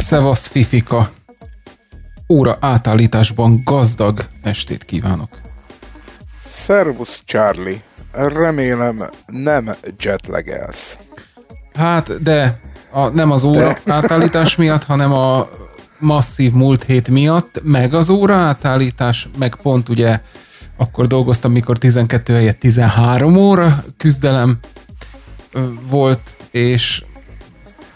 Szevasz Fifika! Óra átállításban gazdag estét kívánok! Szervusz Charlie! Remélem nem jetlagelsz. Hát, de a, nem az óra de. átállítás miatt, hanem a masszív múlt hét miatt, meg az óra átállítás, meg pont ugye akkor dolgoztam, mikor 12 helyett 13 óra küzdelem volt, és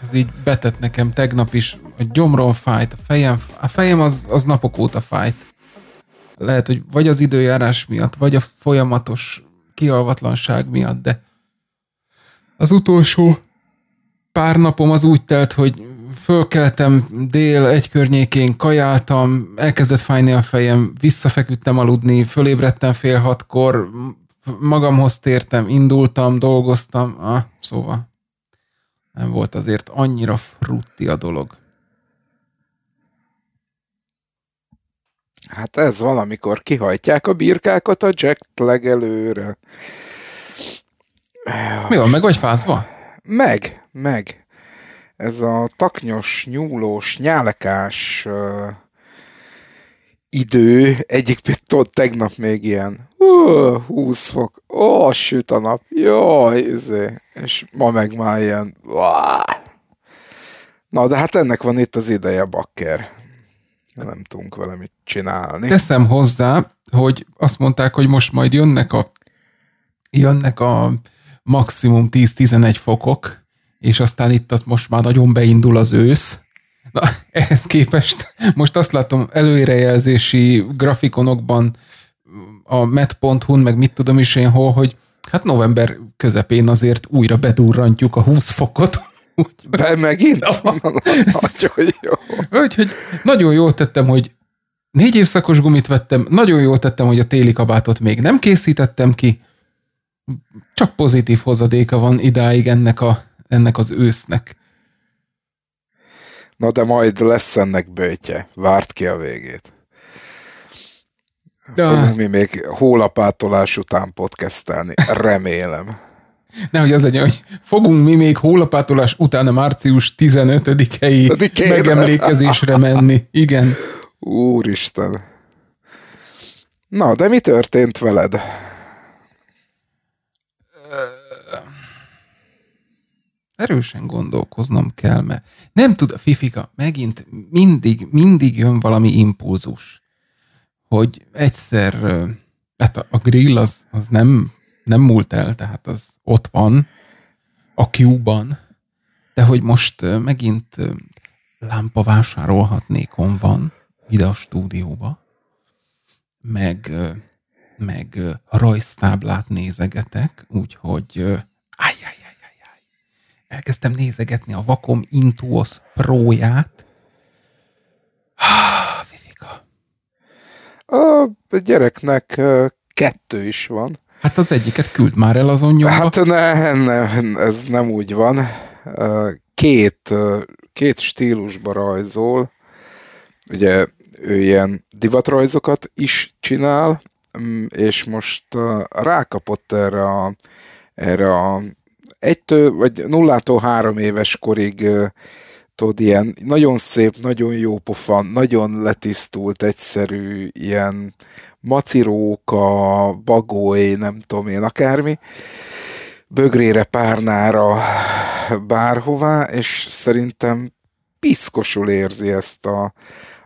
ez így betett nekem tegnap is, a gyomrom fájt, a fejem, a fejem az, az napok óta fájt. Lehet, hogy vagy az időjárás miatt, vagy a folyamatos kialvatlanság miatt, de az utolsó pár napom az úgy telt, hogy fölkeltem dél egy környékén, kajáltam, elkezdett fájni a fejem, visszafeküdtem aludni, fölébredtem fél hatkor, magamhoz tértem, indultam, dolgoztam, ah, szóval nem volt azért annyira frutti a dolog. Hát ez valamikor kihajtják a birkákat a Jack legelőre. Mi van, meg vagy fázva? Meg, meg. Ez a taknyos, nyúlós, nyálekás uh, idő, egyik tudod, tegnap még ilyen uh, 20 fok, ó, oh, süt a nap, jó, izé. és ma meg már ilyen, uh. na de hát ennek van itt az ideje, bakker nem tudunk vele mit csinálni. Teszem hozzá, hogy azt mondták, hogy most majd jönnek a jönnek a maximum 10-11 fokok, és aztán itt az most már nagyon beindul az ősz. Na, ehhez képest most azt látom előrejelzési grafikonokban a met.hu-n, meg mit tudom is én hol, hogy hát november közepén azért újra bedurrantjuk a 20 fokot. Be megint? nagyon jó. Úgyhogy nagyon jól tettem, hogy négy évszakos gumit vettem, nagyon jól tettem, hogy a téli kabátot még nem készítettem ki. Csak pozitív hozadéka van idáig ennek, a, ennek az ősznek. Na de majd lesz ennek bőtje. Várt ki a végét. De... Fogunk mi még hólapátolás után podcastelni. Remélem. Nehogy az legyen, hogy fogunk mi még hólapátolás után a március 15-i megemlékezésre menni. Igen. Úristen. Na, de mi történt veled? Erősen gondolkoznom kell, mert nem tud a Fifika, megint mindig, mindig jön valami impulzus, hogy egyszer, hát a grill az, az nem nem múlt el, tehát az ott van, a Q-ban, de hogy most megint lámpavásárolhatnékon van ide a stúdióba, meg, meg rajztáblát nézegetek, úgyhogy ajjajajajaj, elkezdtem nézegetni a Vakom Intuos Pro-ját. Fifika. A gyereknek kettő is van. Hát az egyiket küld már el az nyomba. Hát ne, ne, ez nem úgy van. Két, két stílusba rajzol. Ugye ő ilyen divatrajzokat is csinál, mm, és most rákapott erre a, erre a egytől, vagy nullától három éves korig tudod, ilyen nagyon szép, nagyon jó pofa, nagyon letisztult, egyszerű, ilyen maciróka, bagoly, nem tudom én, akármi, bögrére, párnára, bárhová, és szerintem piszkosul érzi ezt a,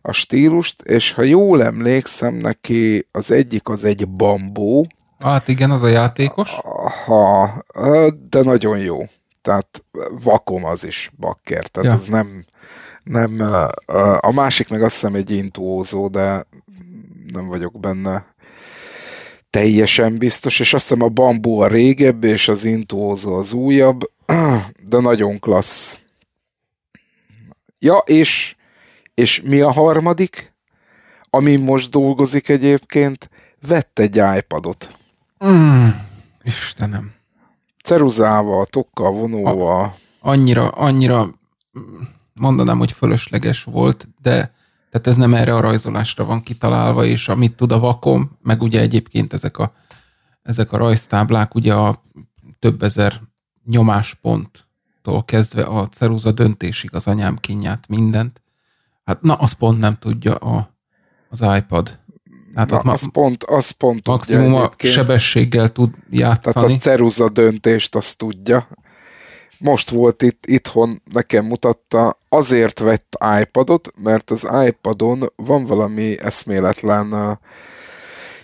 a stílust, és ha jól emlékszem, neki az egyik az egy bambó. Hát igen, az a játékos. Ha, de nagyon jó tehát vakom az is bakker, tehát ja. ez nem, nem, a másik meg azt hiszem egy intuózó, de nem vagyok benne teljesen biztos, és azt hiszem a bambú a régebbi, és az intuózó az újabb, de nagyon klassz. Ja, és, és mi a harmadik? Ami most dolgozik egyébként, vett egy iPadot. Mm, Istenem ceruzával, tokkal, vonóval. A, annyira, annyira mondanám, hogy fölösleges volt, de tehát ez nem erre a rajzolásra van kitalálva, és amit tud a vakom, meg ugye egyébként ezek a, ezek a rajztáblák, ugye a több ezer nyomásponttól kezdve a ceruza döntésig az anyám kinyát mindent. Hát na, az pont nem tudja a, az iPad. Hát Na, az, pont, az pont maximum a sebességgel tud játszani. Tehát a ceruza döntést azt tudja. Most volt itt itthon, nekem mutatta, azért vett iPadot, mert az iPadon van valami eszméletlen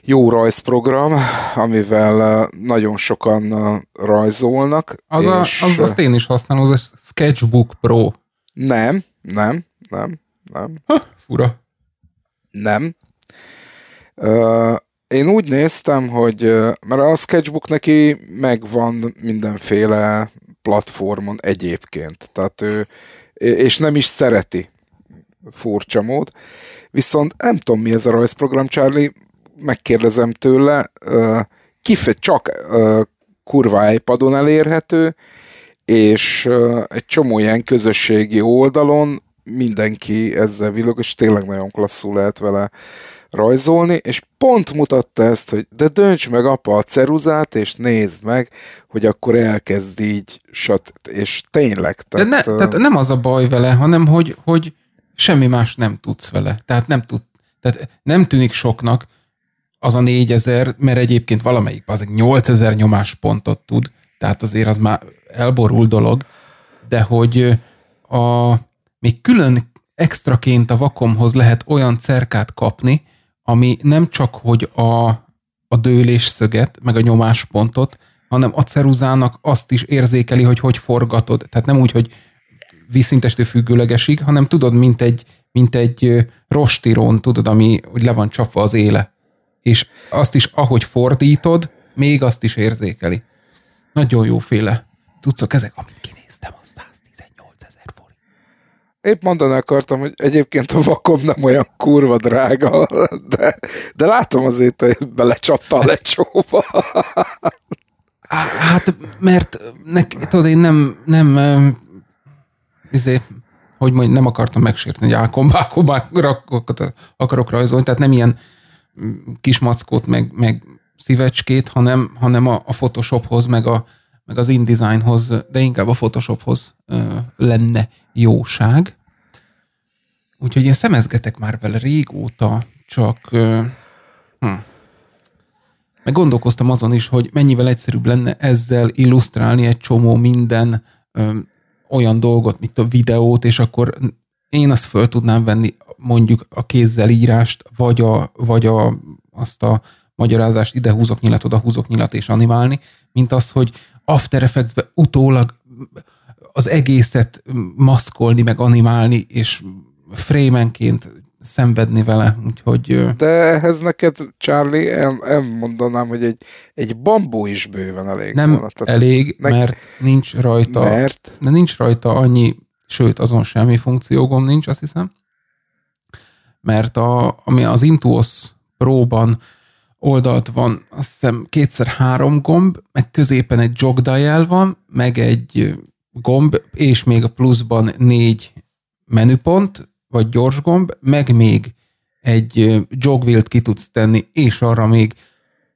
jó rajzprogram, amivel nagyon sokan rajzolnak. Az és... a, az, azt én is használom, az a Sketchbook Pro. Nem, nem, nem, nem. Ha, fura. Nem. Én úgy néztem, hogy mert a sketchbook neki megvan mindenféle platformon egyébként, tehát ő, és nem is szereti. Furcsa mód. Viszont nem tudom, mi ez a rajzprogram, Charlie, megkérdezem tőle, kifeje csak kurva iPadon elérhető, és egy csomó ilyen közösségi oldalon mindenki ezzel villog, és tényleg nagyon klasszul lehet vele rajzolni, és pont mutatta ezt, hogy de dönts meg apa a ceruzát, és nézd meg, hogy akkor elkezd így, sat, és tényleg. Tehát, de ne, tehát nem az a baj vele, hanem hogy, hogy semmi más nem tudsz vele. Tehát nem tud, tehát nem tűnik soknak az a négyezer, mert egyébként valamelyik az egy 8000 nyomáspontot tud, tehát azért az már elborul dolog, de hogy a, még külön extraként a vakomhoz lehet olyan cerkát kapni, ami nem csak hogy a, a dőlés szöget, meg a nyomáspontot, hanem a ceruzának azt is érzékeli, hogy hogy forgatod. Tehát nem úgy, hogy vízszintestő függőlegesig, hanem tudod, mint egy, mint egy rostirón, tudod, ami hogy le van csapva az éle. És azt is, ahogy fordítod, még azt is érzékeli. Nagyon jóféle cuccok ezek, amit épp mondani akartam, hogy egyébként a vakom nem olyan kurva drága, de, de látom azért, hogy belecsapta a lecsóba. Hát, mert nek, tudod, én nem, nem ezért, hogy mondjam, nem akartam megsérteni, hogy álkombákokat akarok rajzolni, tehát nem ilyen kis mackót, meg, meg szívecskét, hanem, hanem a, a Photoshophoz, meg, a, meg az InDesignhoz, de inkább a Photoshophoz lenne jóság. Úgyhogy én szemezgetek már vele régóta, csak hm. meg gondolkoztam azon is, hogy mennyivel egyszerűbb lenne ezzel illusztrálni egy csomó minden ö, olyan dolgot, mint a videót, és akkor én azt föl tudnám venni mondjuk a kézzel írást, vagy, a, vagy a, azt a magyarázást ide húzok nyilat, oda húzok nyilat és animálni, mint az, hogy After Effects-be utólag az egészet maszkolni, meg animálni, és frémenként szenvedni vele, úgyhogy... De ehhez neked, Charlie, el, elmondanám, hogy egy, egy bambú is bőven elég Nem volna. Tehát elég, nek... mert nincs rajta... Mert? Nincs rajta annyi, sőt, azon semmi funkciógom nincs, azt hiszem. Mert a, ami az Intuos Pro-ban oldalt van, azt hiszem kétszer három gomb, meg középen egy jog dial van, meg egy gomb, és még a pluszban négy menüpont, vagy gyors gomb, meg még egy jogwheel ki tudsz tenni, és arra még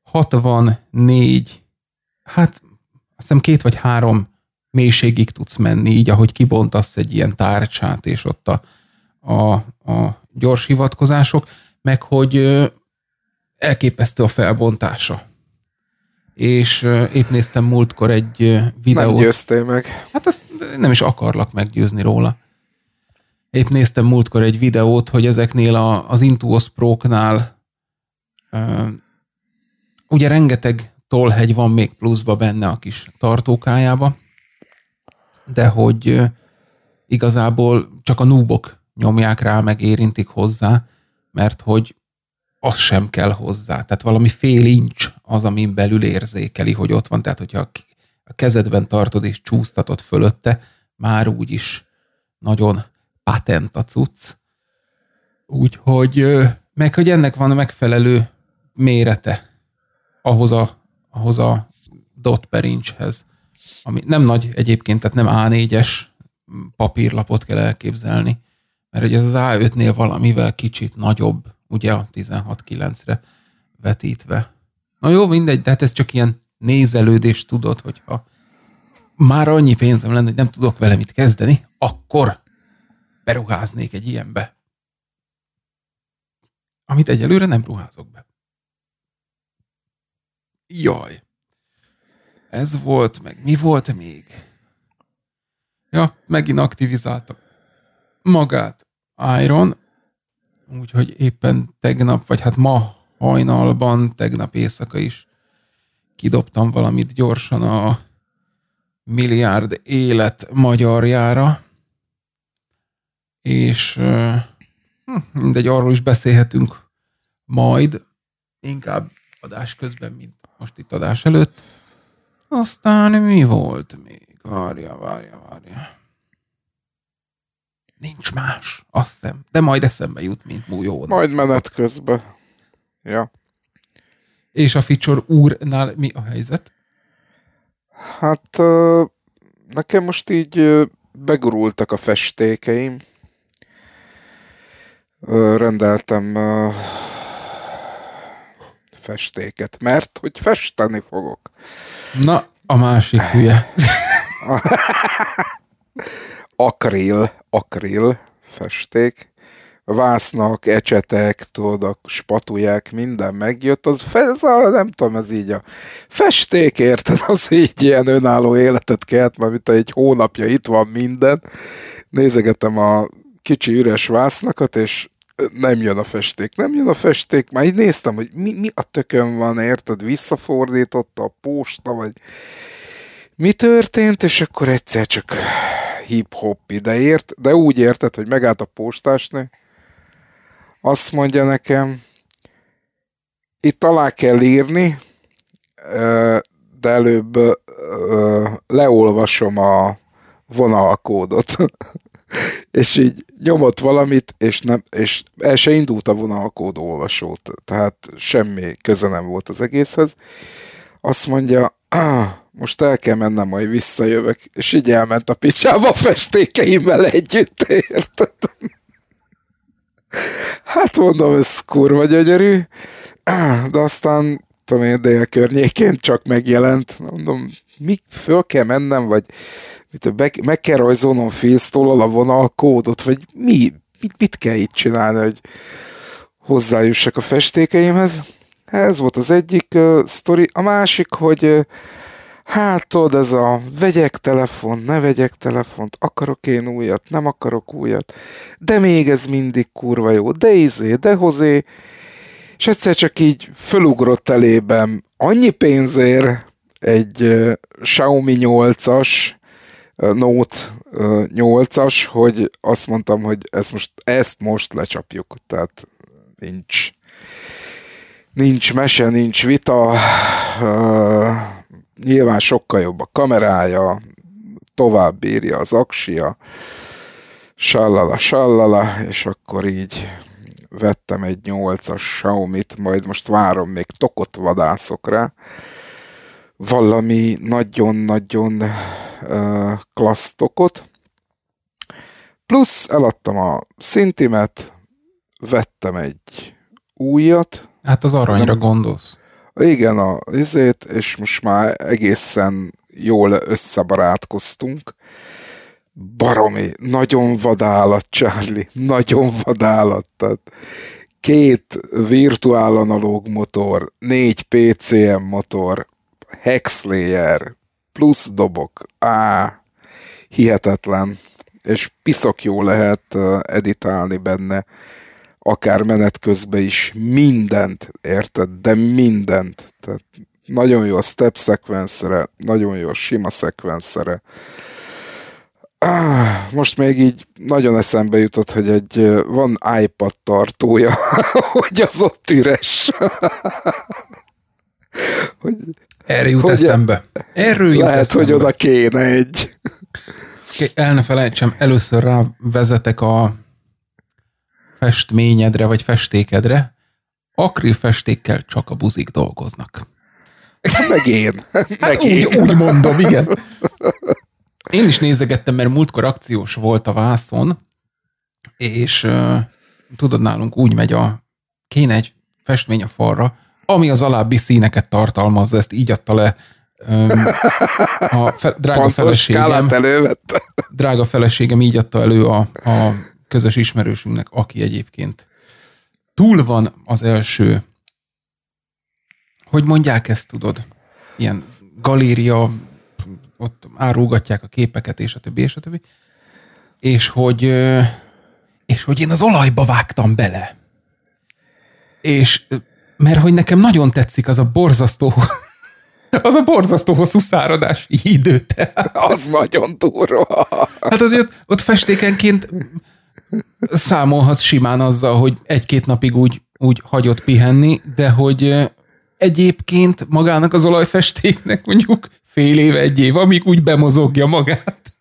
64, hát azt hiszem két vagy három mélységig tudsz menni, így ahogy kibontasz egy ilyen tárcsát, és ott a, a, a gyors hivatkozások, meg hogy elképesztő a felbontása. És épp néztem múltkor egy videót. Nem győztél meg. Hát azt nem is akarlak meggyőzni róla. Épp néztem múltkor egy videót, hogy ezeknél a, az Intuos Pro-knál uh, ugye rengeteg tollhegy van még pluszba benne a kis tartókájába, de hogy uh, igazából csak a núbok nyomják rá, meg érintik hozzá, mert hogy az sem kell hozzá. Tehát valami fél incs az, amin belül érzékeli, hogy ott van. Tehát, hogyha a kezedben tartod és csúsztatod fölötte, már úgy is nagyon patent a cucc. Úgyhogy, meg hogy ennek van megfelelő mérete ahhoz a, ahhoz a dot per ami nem nagy egyébként, tehát nem A4-es papírlapot kell elképzelni, mert ugye ez az A5-nél valamivel kicsit nagyobb, ugye a 16.9-re vetítve. Na jó, mindegy, de hát ez csak ilyen nézelődés tudod, hogyha már annyi pénzem lenne, hogy nem tudok vele mit kezdeni, akkor beruháznék egy ilyenbe. Amit egyelőre nem ruházok be. Jaj. Ez volt, meg mi volt még? Ja, megint aktivizálta magát Iron, úgyhogy éppen tegnap, vagy hát ma hajnalban, tegnap éjszaka is kidobtam valamit gyorsan a milliárd élet magyarjára, és hm, mindegy, arról is beszélhetünk majd, inkább adás közben, mint most itt adás előtt. Aztán mi volt még? Várja, várja, várja. Nincs más, azt hiszem. De majd eszembe jut, mint mújó. Majd menet közben. Ja. És a feature úrnál mi a helyzet? Hát nekem most így begurultak a festékeim. Rendeltem festéket, mert hogy festeni fogok. Na, a másik hülye. akril, akril festék vásznak, ecsetek, tudod, a spatulják, minden megjött, az, ez a, nem tudom, ez így a festék, érted, az így ilyen önálló életet kelt, mert mint egy hónapja itt van minden. Nézegetem a kicsi üres vásznakat, és nem jön a festék, nem jön a festék, már így néztem, hogy mi, mi a tökön van, érted, visszafordította a posta, vagy mi történt, és akkor egyszer csak hip-hop ideért, de úgy érted, hogy megállt a postásnő, azt mondja nekem, itt alá kell írni, de előbb leolvasom a vonalkódot. és így nyomott valamit, és, nem, és el se indult a vonalkód olvasót, tehát semmi köze nem volt az egészhez. Azt mondja, ah, most el kell mennem, majd visszajövök, és így elment a picsába a festékeimmel együtt, érted? Hát mondom, ez kurva gyönyörű, de aztán tudom én, dél környékén csak megjelent, mondom, mi föl kell mennem, vagy mit, be, meg kell rajzolnom félsztól a vonalkódot, vagy mi, mit, mit kell itt csinálni, hogy hozzájussak a festékeimhez. Ez volt az egyik uh, sztori. A másik, hogy uh, hát tudod, ez a vegyek telefon, ne vegyek telefont, akarok én újat, nem akarok újat, de még ez mindig kurva jó, de izé, de hozé, és egyszer csak így fölugrott elében annyi pénzért egy Xiaomi 8-as, uh, Note uh, 8-as, hogy azt mondtam, hogy ezt most, ezt most lecsapjuk, tehát nincs nincs mese, nincs vita, uh, nyilván sokkal jobb a kamerája, tovább bírja az aksia, sallala, sallala, és akkor így vettem egy 8-as Xiaomi-t, majd most várom, még tokot vadászok rá. Valami nagyon-nagyon uh, klassz tokot. Plusz eladtam a szintimet, vettem egy újat. Hát az aranyra gondolsz. Igen, a izét, és most már egészen jól összebarátkoztunk. Baromi, nagyon vadállat, Charlie, nagyon vadállat. Tehát két virtuál analóg motor, négy PCM motor, Hexlayer, plusz dobok. Á, hihetetlen. És piszok jó lehet editálni benne akár menet közben is mindent, érted? De mindent. Tehát nagyon jó a step szekvenszere, nagyon jó a sima szekvenszere. Ah, most még így nagyon eszembe jutott, hogy egy van iPad tartója, hogy az ott üres. hogy, Erre jut hogy eszembe. Erről jut lehet, eszembe. hogy oda kéne egy. El ne felejtsem, először rávezetek a festményedre vagy festékedre, akrilfestékkel csak a buzik dolgoznak. Meg én. Hát Meg úgy, én. úgy mondom, igen. Én is nézegettem, mert múltkor akciós volt a vászon, és uh, tudod, nálunk úgy megy a, kéne egy festmény a falra, ami az alábbi színeket tartalmazza, ezt így adta le um, a fe, drága Pontos feleségem. Drága feleségem így adta elő a, a közös ismerősünknek, aki egyébként túl van az első, hogy mondják ezt, tudod, ilyen galéria, ott árulgatják a képeket, és a többi, és a többi. És hogy, és hogy én az olajba vágtam bele. És mert hogy nekem nagyon tetszik az a borzasztó az a borzasztó hosszú száradási idő. Tehát. Az nagyon durva. Hát hogy ott, ott festékenként számolhatsz simán azzal, hogy egy-két napig úgy, úgy hagyott pihenni, de hogy egyébként magának az olajfestéknek mondjuk fél év, egy év, amíg úgy bemozogja magát.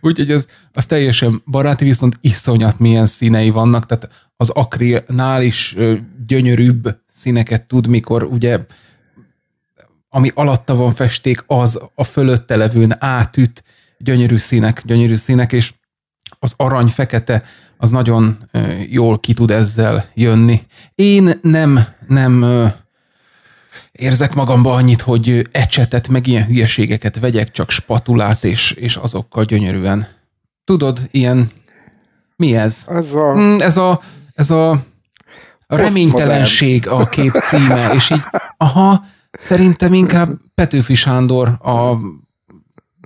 Úgyhogy az, az teljesen baráti, viszont iszonyat milyen színei vannak, tehát az akrilnál is gyönyörűbb színeket tud, mikor ugye ami alatta van festék, az a fölötte levőn átüt, gyönyörű színek, gyönyörű színek, és az arany-fekete az nagyon jól ki tud ezzel jönni. Én nem, nem érzek magamba annyit, hogy ecsetet, meg ilyen hülyeségeket vegyek, csak spatulát, és, és azokkal gyönyörűen. Tudod, ilyen, mi ez? Ez a... Mm, ez a, ez a, a reménytelenség a kép címe, és így, aha, szerintem inkább Petőfi Sándor a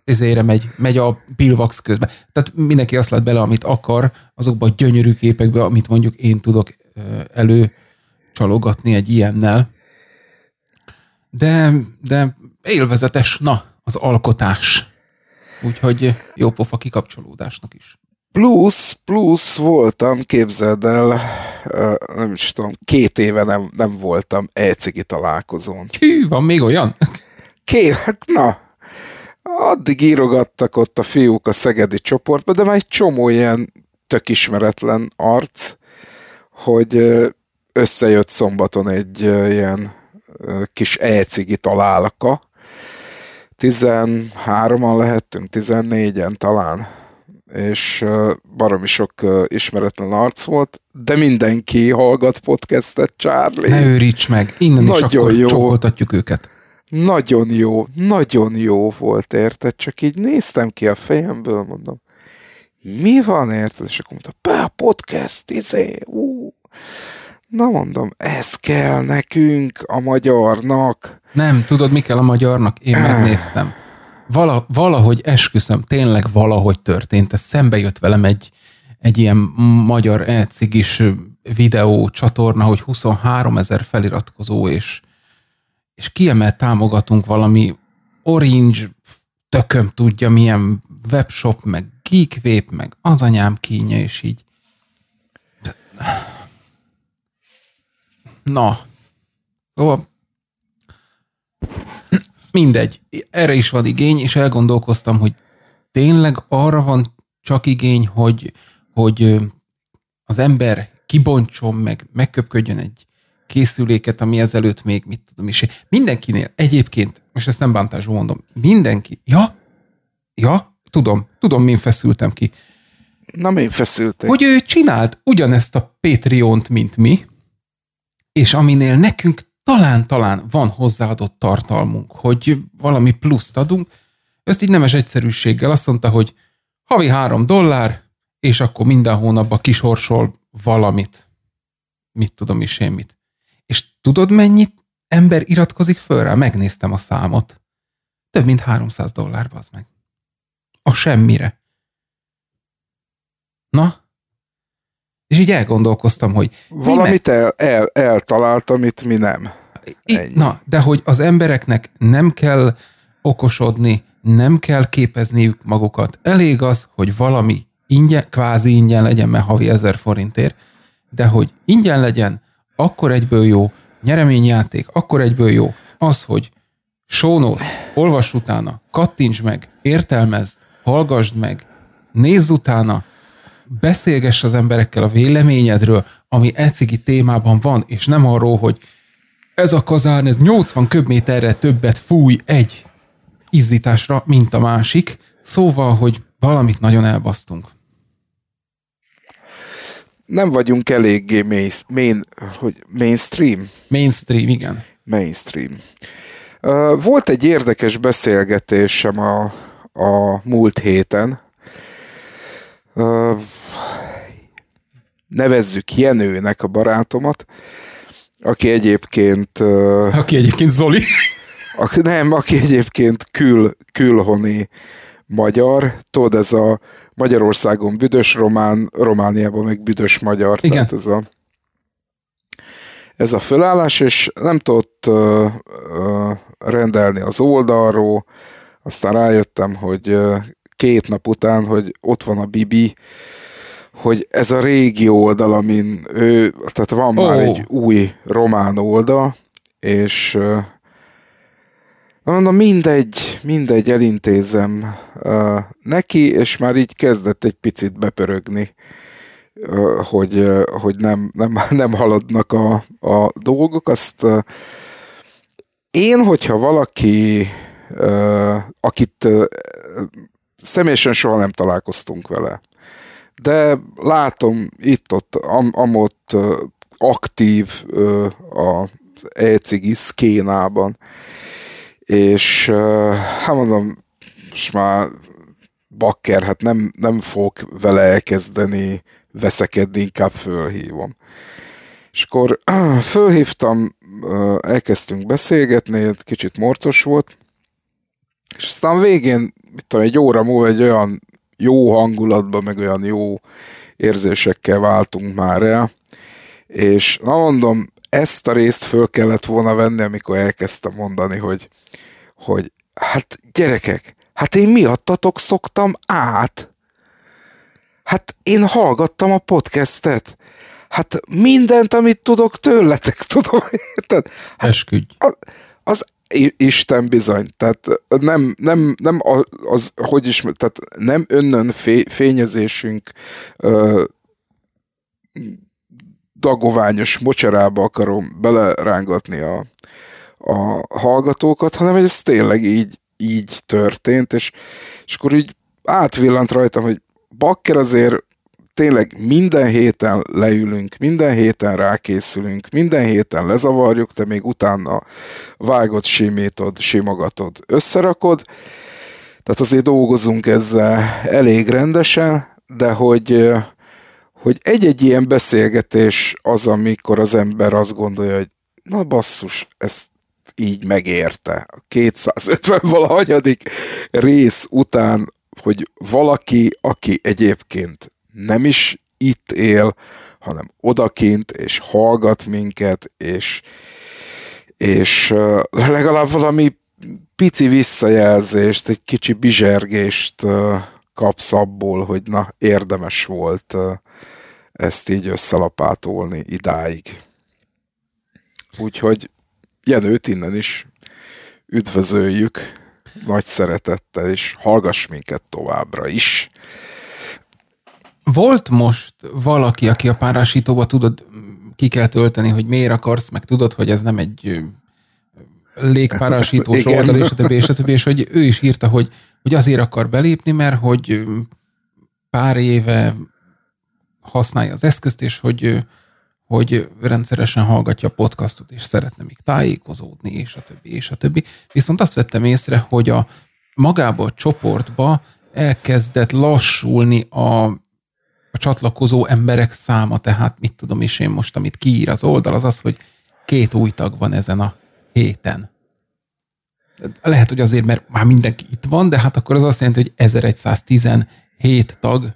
ezére megy, megy a pilvax közben. Tehát mindenki azt lát bele, amit akar, azokba a gyönyörű képekbe, amit mondjuk én tudok elő csalogatni egy ilyennel. De, de élvezetes, na, az alkotás. Úgyhogy jó pofa kikapcsolódásnak is. Plusz, plusz voltam, képzeld el, nem is tudom, két éve nem, nem voltam e találkozón. Hű, van még olyan? Két, hát na, addig írogattak ott a fiúk a szegedi csoportba, de már egy csomó ilyen tök ismeretlen arc, hogy összejött szombaton egy ilyen kis e-cigi találka. 13-an lehettünk, 14-en talán, és baromi sok ismeretlen arc volt, de mindenki hallgat podcastet, Charlie. Ne őríts meg, innen Nagyon is akkor jó. csokoltatjuk őket. Nagyon jó, nagyon jó volt, érted? Csak így néztem ki a fejemből, mondom, mi van, érted? És akkor mondta, pá, podcast, izé, ú. Na mondom, ez kell nekünk, a magyarnak. Nem, tudod, mi kell a magyarnak? Én megnéztem. Vala, valahogy esküszöm, tényleg valahogy történt. Ez szembe jött velem egy, egy ilyen magyar e-cigis videó csatorna, hogy 23 ezer feliratkozó, és és kiemelt támogatunk valami Orange, tököm tudja milyen webshop, meg Geekvape, meg az anyám kínja, és így. Na. Szóval mindegy. Erre is van igény, és elgondolkoztam, hogy tényleg arra van csak igény, hogy, hogy az ember kibontson, meg megköpködjön egy készüléket, ami ezelőtt még, mit tudom is. Mindenkinél egyébként, most ezt nem bántásból mondom, mindenki, ja, ja, tudom, tudom, min feszültem ki. Na, mi feszültek? Hogy ő csinált ugyanezt a Patreon-t, mint mi, és aminél nekünk talán-talán van hozzáadott tartalmunk, hogy valami pluszt adunk, ezt így nemes egyszerűséggel azt mondta, hogy havi három dollár, és akkor minden hónapban kisorsol valamit. Mit tudom is én mit. És tudod, mennyit ember iratkozik föl rá? Megnéztem a számot. Több mint 300 dollár, az meg. A semmire. Na? És így elgondolkoztam, hogy... Valamit el, el, eltalált, amit mi nem. Ennyi. Na, de hogy az embereknek nem kell okosodni, nem kell képezniük magukat. Elég az, hogy valami ingyen, kvázi ingyen legyen, mert havi ezer forintért, de hogy ingyen legyen, akkor egyből jó, nyereményjáték, akkor egyből jó. Az, hogy notes, olvas utána, kattints meg, értelmezd, hallgassd meg, nézz utána, beszélgess az emberekkel a véleményedről, ami ecigi témában van, és nem arról, hogy ez a kazán, ez 80 köbméterre többet fúj egy izzításra, mint a másik, Szóval, hogy valamit nagyon elbasztunk. Nem vagyunk eléggé main, main, hogy mainstream? Mainstream, igen. Mainstream. Volt egy érdekes beszélgetésem a, a múlt héten. Nevezzük Jenőnek a barátomat, aki egyébként... Aki egyébként Zoli. Aki, nem, aki egyébként kül, külhoni magyar, tudod, ez a Magyarországon büdös román, Romániában meg büdös magyar. Igen. Tehát ez a, ez a fölállás, és nem tudott uh, uh, rendelni az oldalról, aztán rájöttem, hogy uh, két nap után, hogy ott van a Bibi, hogy ez a régi oldal, amin ő, tehát van oh. már egy új román oldal, és uh, Mondom, mindegy, mindegy, elintézem uh, neki, és már így kezdett egy picit bepörögni, uh, hogy, uh, hogy nem, nem, nem haladnak a, a dolgok. Azt én, hogyha valaki, akit személyesen soha nem találkoztunk vele, de látom itt-ott, am, amott aktív az e-cigi szkénában, és hát mondom, most már bakker, hát nem, nem fogok vele elkezdeni veszekedni, inkább fölhívom. És akkor fölhívtam, elkezdtünk beszélgetni, kicsit morcos volt, és aztán végén, mit tudom, egy óra múlva egy olyan jó hangulatban, meg olyan jó érzésekkel váltunk már el, és na mondom, ezt a részt föl kellett volna venni, amikor elkezdtem mondani, hogy hogy hát gyerekek, hát én miattatok szoktam át. Hát én hallgattam a podcastet. Hát mindent, amit tudok tőletek, tudom, érted? Hát Esküdj. Az, az Isten bizony. Tehát nem, nem, nem az, hogy is, tehát nem önnön fé, fényezésünk ö, dagoványos mocsarába akarom belerángatni a, a hallgatókat, hanem ez tényleg így, így történt, és, és akkor így átvillant rajtam, hogy bakker azért tényleg minden héten leülünk, minden héten rákészülünk, minden héten lezavarjuk, te még utána vágod, simítod, simogatod, összerakod, tehát azért dolgozunk ezzel elég rendesen, de hogy, hogy egy-egy ilyen beszélgetés az, amikor az ember azt gondolja, hogy na basszus, ezt így megérte. A 250 valahanyadik rész után, hogy valaki, aki egyébként nem is itt él, hanem odakint, és hallgat minket, és, és legalább valami pici visszajelzést, egy kicsi bizsergést kapsz abból, hogy na, érdemes volt ezt így összelapátolni idáig. Úgyhogy Jenőt innen is üdvözöljük nagy szeretettel, és hallgass minket továbbra is. Volt most valaki, aki a párásítóba tudod, ki kell tölteni, hogy miért akarsz, meg tudod, hogy ez nem egy légpárásítós oldal, és a többi, és a többi, és hogy ő is írta, hogy, hogy azért akar belépni, mert hogy pár éve használja az eszközt, és hogy hogy rendszeresen hallgatja a podcastot, és szeretne még tájékozódni, és a többi, és a többi. Viszont azt vettem észre, hogy a magába a csoportba elkezdett lassulni a, a csatlakozó emberek száma, tehát mit tudom is én most, amit kiír az oldal, az az, hogy két új tag van ezen a héten. Lehet, hogy azért, mert már mindenki itt van, de hát akkor az azt jelenti, hogy 1117 tag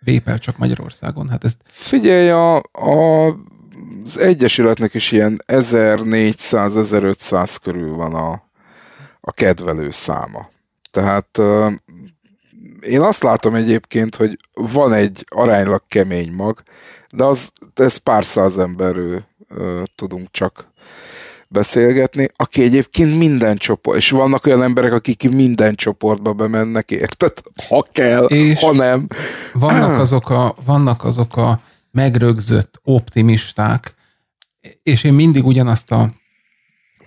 vépel csak Magyarországon. Hát ezt... Figyelj, a, a, az Egyesületnek is ilyen 1400-1500 körül van a, a kedvelő száma. Tehát én azt látom egyébként, hogy van egy aránylag kemény mag, de az, ez pár száz emberről uh, tudunk csak beszélgetni, aki egyébként minden csoport, és vannak olyan emberek, akik minden csoportba bemennek, érted? Ha kell, és ha nem. Vannak azok, a, vannak azok a megrögzött optimisták, és én mindig ugyanazt a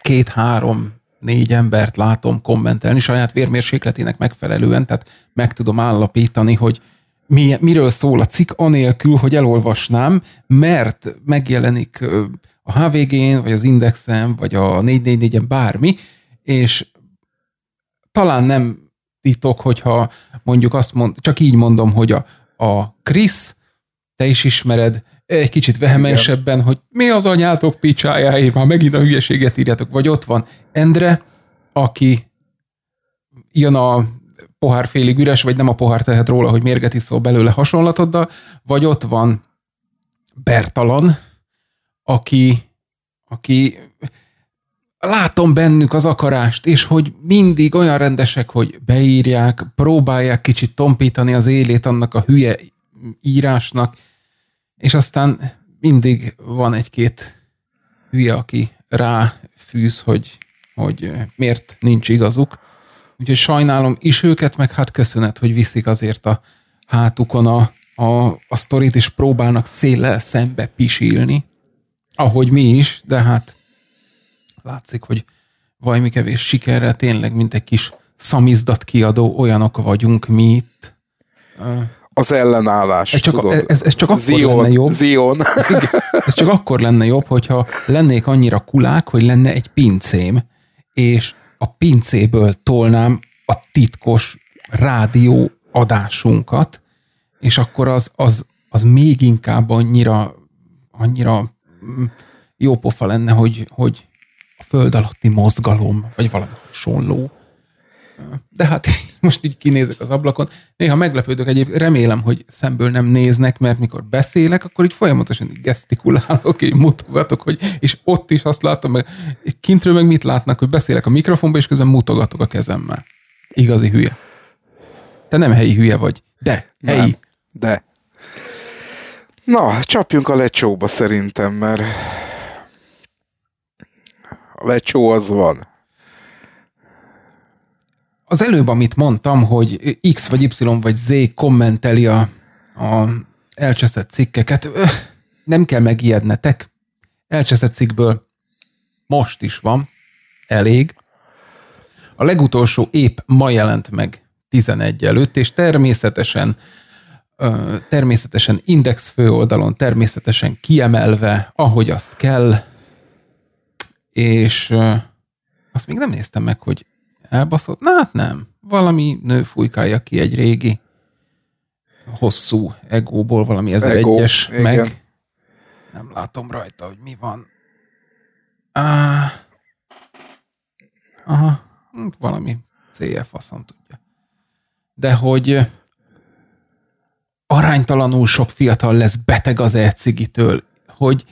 két-három négy embert látom kommentelni saját vérmérsékletének megfelelően, tehát meg tudom állapítani, hogy mi, miről szól a cikk anélkül, hogy elolvasnám, mert megjelenik a HVG-n, vagy az Indexen, vagy a 444-en bármi, és talán nem titok, hogyha mondjuk azt mond, csak így mondom, hogy a, a Chris, te is ismered, egy kicsit vehemensebben, Igen. hogy mi az anyátok picsájáért, már megint a hülyeséget írjátok, vagy ott van Endre, aki jön a pohár félig üres, vagy nem a pohár tehet róla, hogy mérget iszol belőle hasonlatoddal, vagy ott van Bertalan, aki, aki látom bennük az akarást, és hogy mindig olyan rendesek, hogy beírják, próbálják kicsit tompítani az élét annak a hülye írásnak, és aztán mindig van egy-két hülye, aki ráfűz, hogy, hogy miért nincs igazuk. Úgyhogy sajnálom is őket, meg hát köszönet, hogy viszik azért a hátukon a, a, a sztorit, és próbálnak széllel szembe pisilni, ahogy mi is, de hát látszik, hogy valami kevés sikerrel tényleg, mint egy kis szamizdat kiadó olyanok vagyunk mi itt. Az ellenállás, ez csak, tudod? Ez, ez csak akkor Zion, lenne jobb. Zion. Igen, ez csak akkor lenne jobb, hogyha lennék annyira kulák, hogy lenne egy pincém, és a pincéből tolnám a titkos rádió adásunkat, és akkor az, az, az még inkább annyira, annyira mm, jó pofa lenne, hogy, hogy a föld alatti mozgalom, vagy valami hasonló. De hát most így kinézek az ablakon. Néha meglepődök egyéb, remélem, hogy szemből nem néznek, mert mikor beszélek, akkor így folyamatosan így gesztikulálok, így mutogatok, hogy, és ott is azt látom, meg kintről meg mit látnak, hogy beszélek a mikrofonba, és közben mutogatok a kezemmel. Igazi hülye. Te nem helyi hülye vagy, de helyi. Nem, de. Na, csapjunk a lecsóba szerintem, mert a lecsó az van. Az előbb, amit mondtam, hogy X vagy Y vagy Z kommenteli a, a elcseszett cikkeket, nem kell megijednetek. Elcseszett cikkből most is van, elég. A legutolsó épp ma jelent meg 11 előtt, és természetesen természetesen index főoldalon, természetesen kiemelve, ahogy azt kell, és azt még nem néztem meg, hogy elbaszott. Na hát nem. Valami nő fújkálja ki egy régi hosszú egóból valami 1001-es meg. Nem látom rajta, hogy mi van. Ah, aha, valami CF faszom tudja. De hogy aránytalanul sok fiatal lesz beteg az e hogy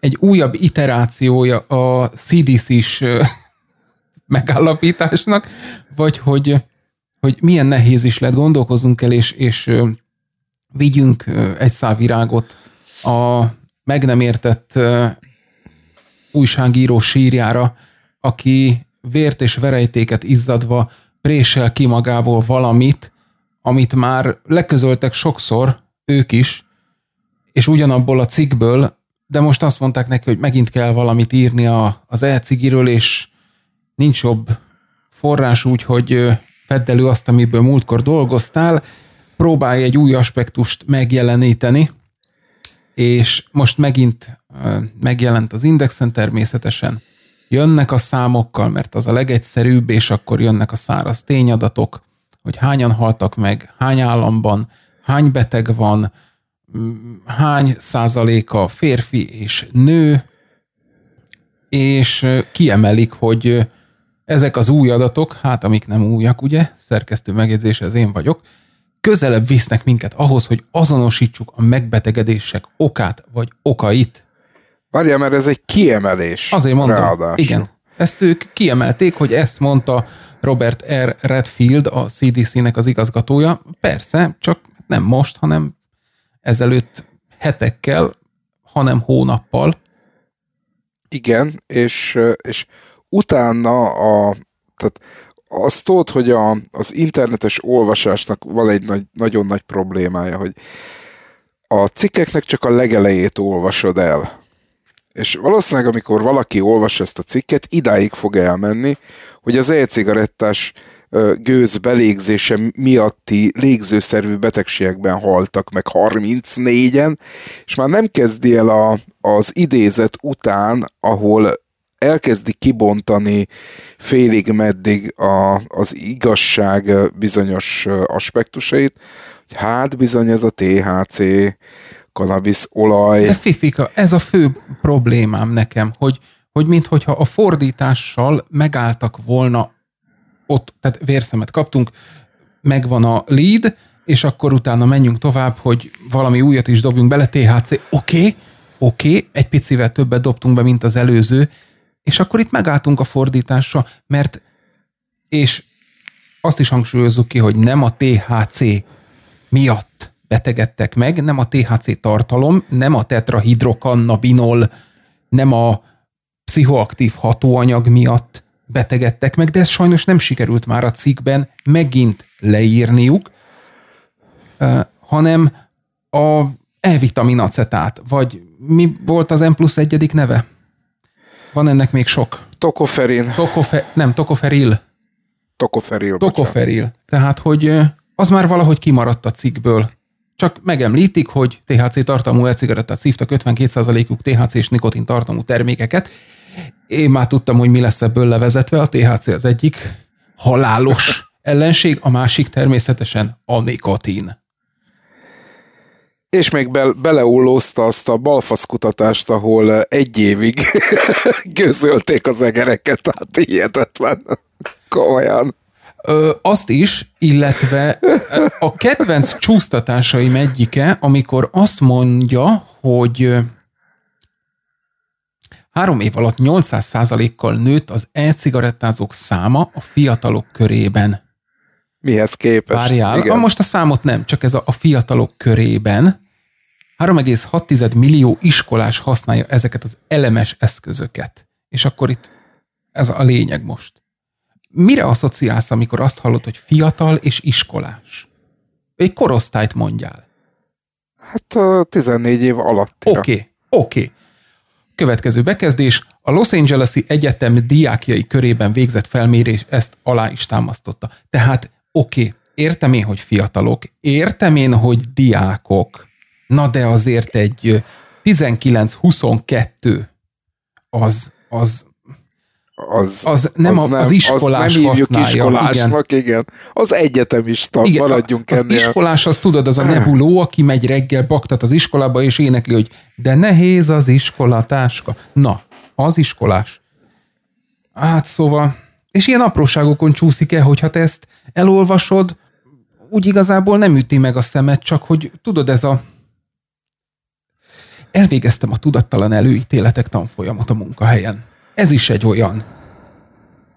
egy újabb iterációja a CDC-s megállapításnak, vagy hogy, hogy milyen nehéz is lett, gondolkozunk el, és, és vigyünk egy szál virágot a meg nem értett újságíró sírjára, aki vért és verejtéket izzadva présel ki magából valamit, amit már leközöltek sokszor, ők is, és ugyanabból a cikkből, de most azt mondták neki, hogy megint kell valamit írni a, az e-cigiről, és nincs jobb forrás úgy, hogy fedd elő azt, amiből múltkor dolgoztál, próbálj egy új aspektust megjeleníteni, és most megint megjelent az indexen természetesen. Jönnek a számokkal, mert az a legegyszerűbb, és akkor jönnek a száraz tényadatok, hogy hányan haltak meg, hány államban, hány beteg van, hány százaléka férfi és nő, és kiemelik, hogy ezek az új adatok, hát amik nem újak, ugye, szerkesztő megjegyzése az én vagyok, közelebb visznek minket ahhoz, hogy azonosítsuk a megbetegedések okát vagy okait. Várja, mert ez egy kiemelés. Azért mondom, ráadásul. igen. Ezt ők kiemelték, hogy ezt mondta Robert R. Redfield, a CDC-nek az igazgatója. Persze, csak nem most, hanem ezelőtt hetekkel, hanem hónappal. Igen, és, és utána a, tehát azt tudod, hogy a, az internetes olvasásnak van egy nagy, nagyon nagy problémája, hogy a cikkeknek csak a legelejét olvasod el. És valószínűleg, amikor valaki olvas ezt a cikket, idáig fog elmenni, hogy az e-cigarettás gőz belégzése miatti légzőszervű betegségekben haltak meg 34-en, és már nem kezdi el a, az idézet után, ahol elkezdi kibontani félig meddig a, az igazság bizonyos aspektusait, hogy hát bizony ez a THC, cannabis olaj. De Fifika, ez a fő problémám nekem, hogy, hogy minthogyha a fordítással megálltak volna ott, tehát vérszemet kaptunk, megvan a lead, és akkor utána menjünk tovább, hogy valami újat is dobjunk bele, THC, oké, okay, oké, okay, egy picivel többet dobtunk be, mint az előző, és akkor itt megálltunk a fordításra, mert, és azt is hangsúlyozzuk ki, hogy nem a THC miatt betegedtek meg, nem a THC tartalom, nem a tetrahidrokannabinol, nem a pszichoaktív hatóanyag miatt betegedtek meg, de ez sajnos nem sikerült már a cikkben megint leírniuk, hanem a E-vitamin acetát, vagy mi volt az M plusz egyedik neve? Van ennek még sok. Tokoferin. Tokofe, nem, tokoferil. Tokoferil. Tokoferil. Tehát, hogy az már valahogy kimaradt a cikkből. Csak megemlítik, hogy THC tartalmú e-cigarettát szívtak 52%-uk THC és nikotin tartalmú termékeket. Én már tudtam, hogy mi lesz ebből levezetve. A THC az egyik halálos ellenség, a másik természetesen a nikotin. És még be, beleullózta azt a balfaszkutatást, ahol egy évig gözölték az egereket, tehát hihetetlen. Komolyan. Ö, azt is, illetve a kedvenc csúsztatásaim egyike, amikor azt mondja, hogy három év alatt 800%-kal nőtt az e-cigarettázók száma a fiatalok körében. Mihez képest? Várjál, Igen. most a számot nem, csak ez a, a fiatalok körében. 3,6 millió iskolás használja ezeket az elemes eszközöket. És akkor itt ez a lényeg most. Mire asszociálsz, amikor azt hallod, hogy fiatal és iskolás? Egy korosztályt mondjál. Hát 14 év alatt. Oké, okay, oké. Okay. Következő bekezdés. A Los Angeles-i Egyetem diákjai körében végzett felmérés ezt alá is támasztotta. Tehát oké, okay, értem én, hogy fiatalok, értem én, hogy diákok, Na de azért egy 19-22 az, az az, az nem az, a, az iskolás az nem használja. iskolásnak, igen. igen. Az egyetemista, igen, maradjunk az ennél. Az iskolás, az tudod, az a nebuló, aki megy reggel, baktat az iskolába, és énekli, hogy de nehéz az iskolatáska. Na, az iskolás. Hát szóval, és ilyen apróságokon csúszik el, hogyha te ezt elolvasod, úgy igazából nem üti meg a szemet, csak hogy tudod, ez a elvégeztem a tudattalan előítéletek tanfolyamot a munkahelyen. Ez is egy olyan.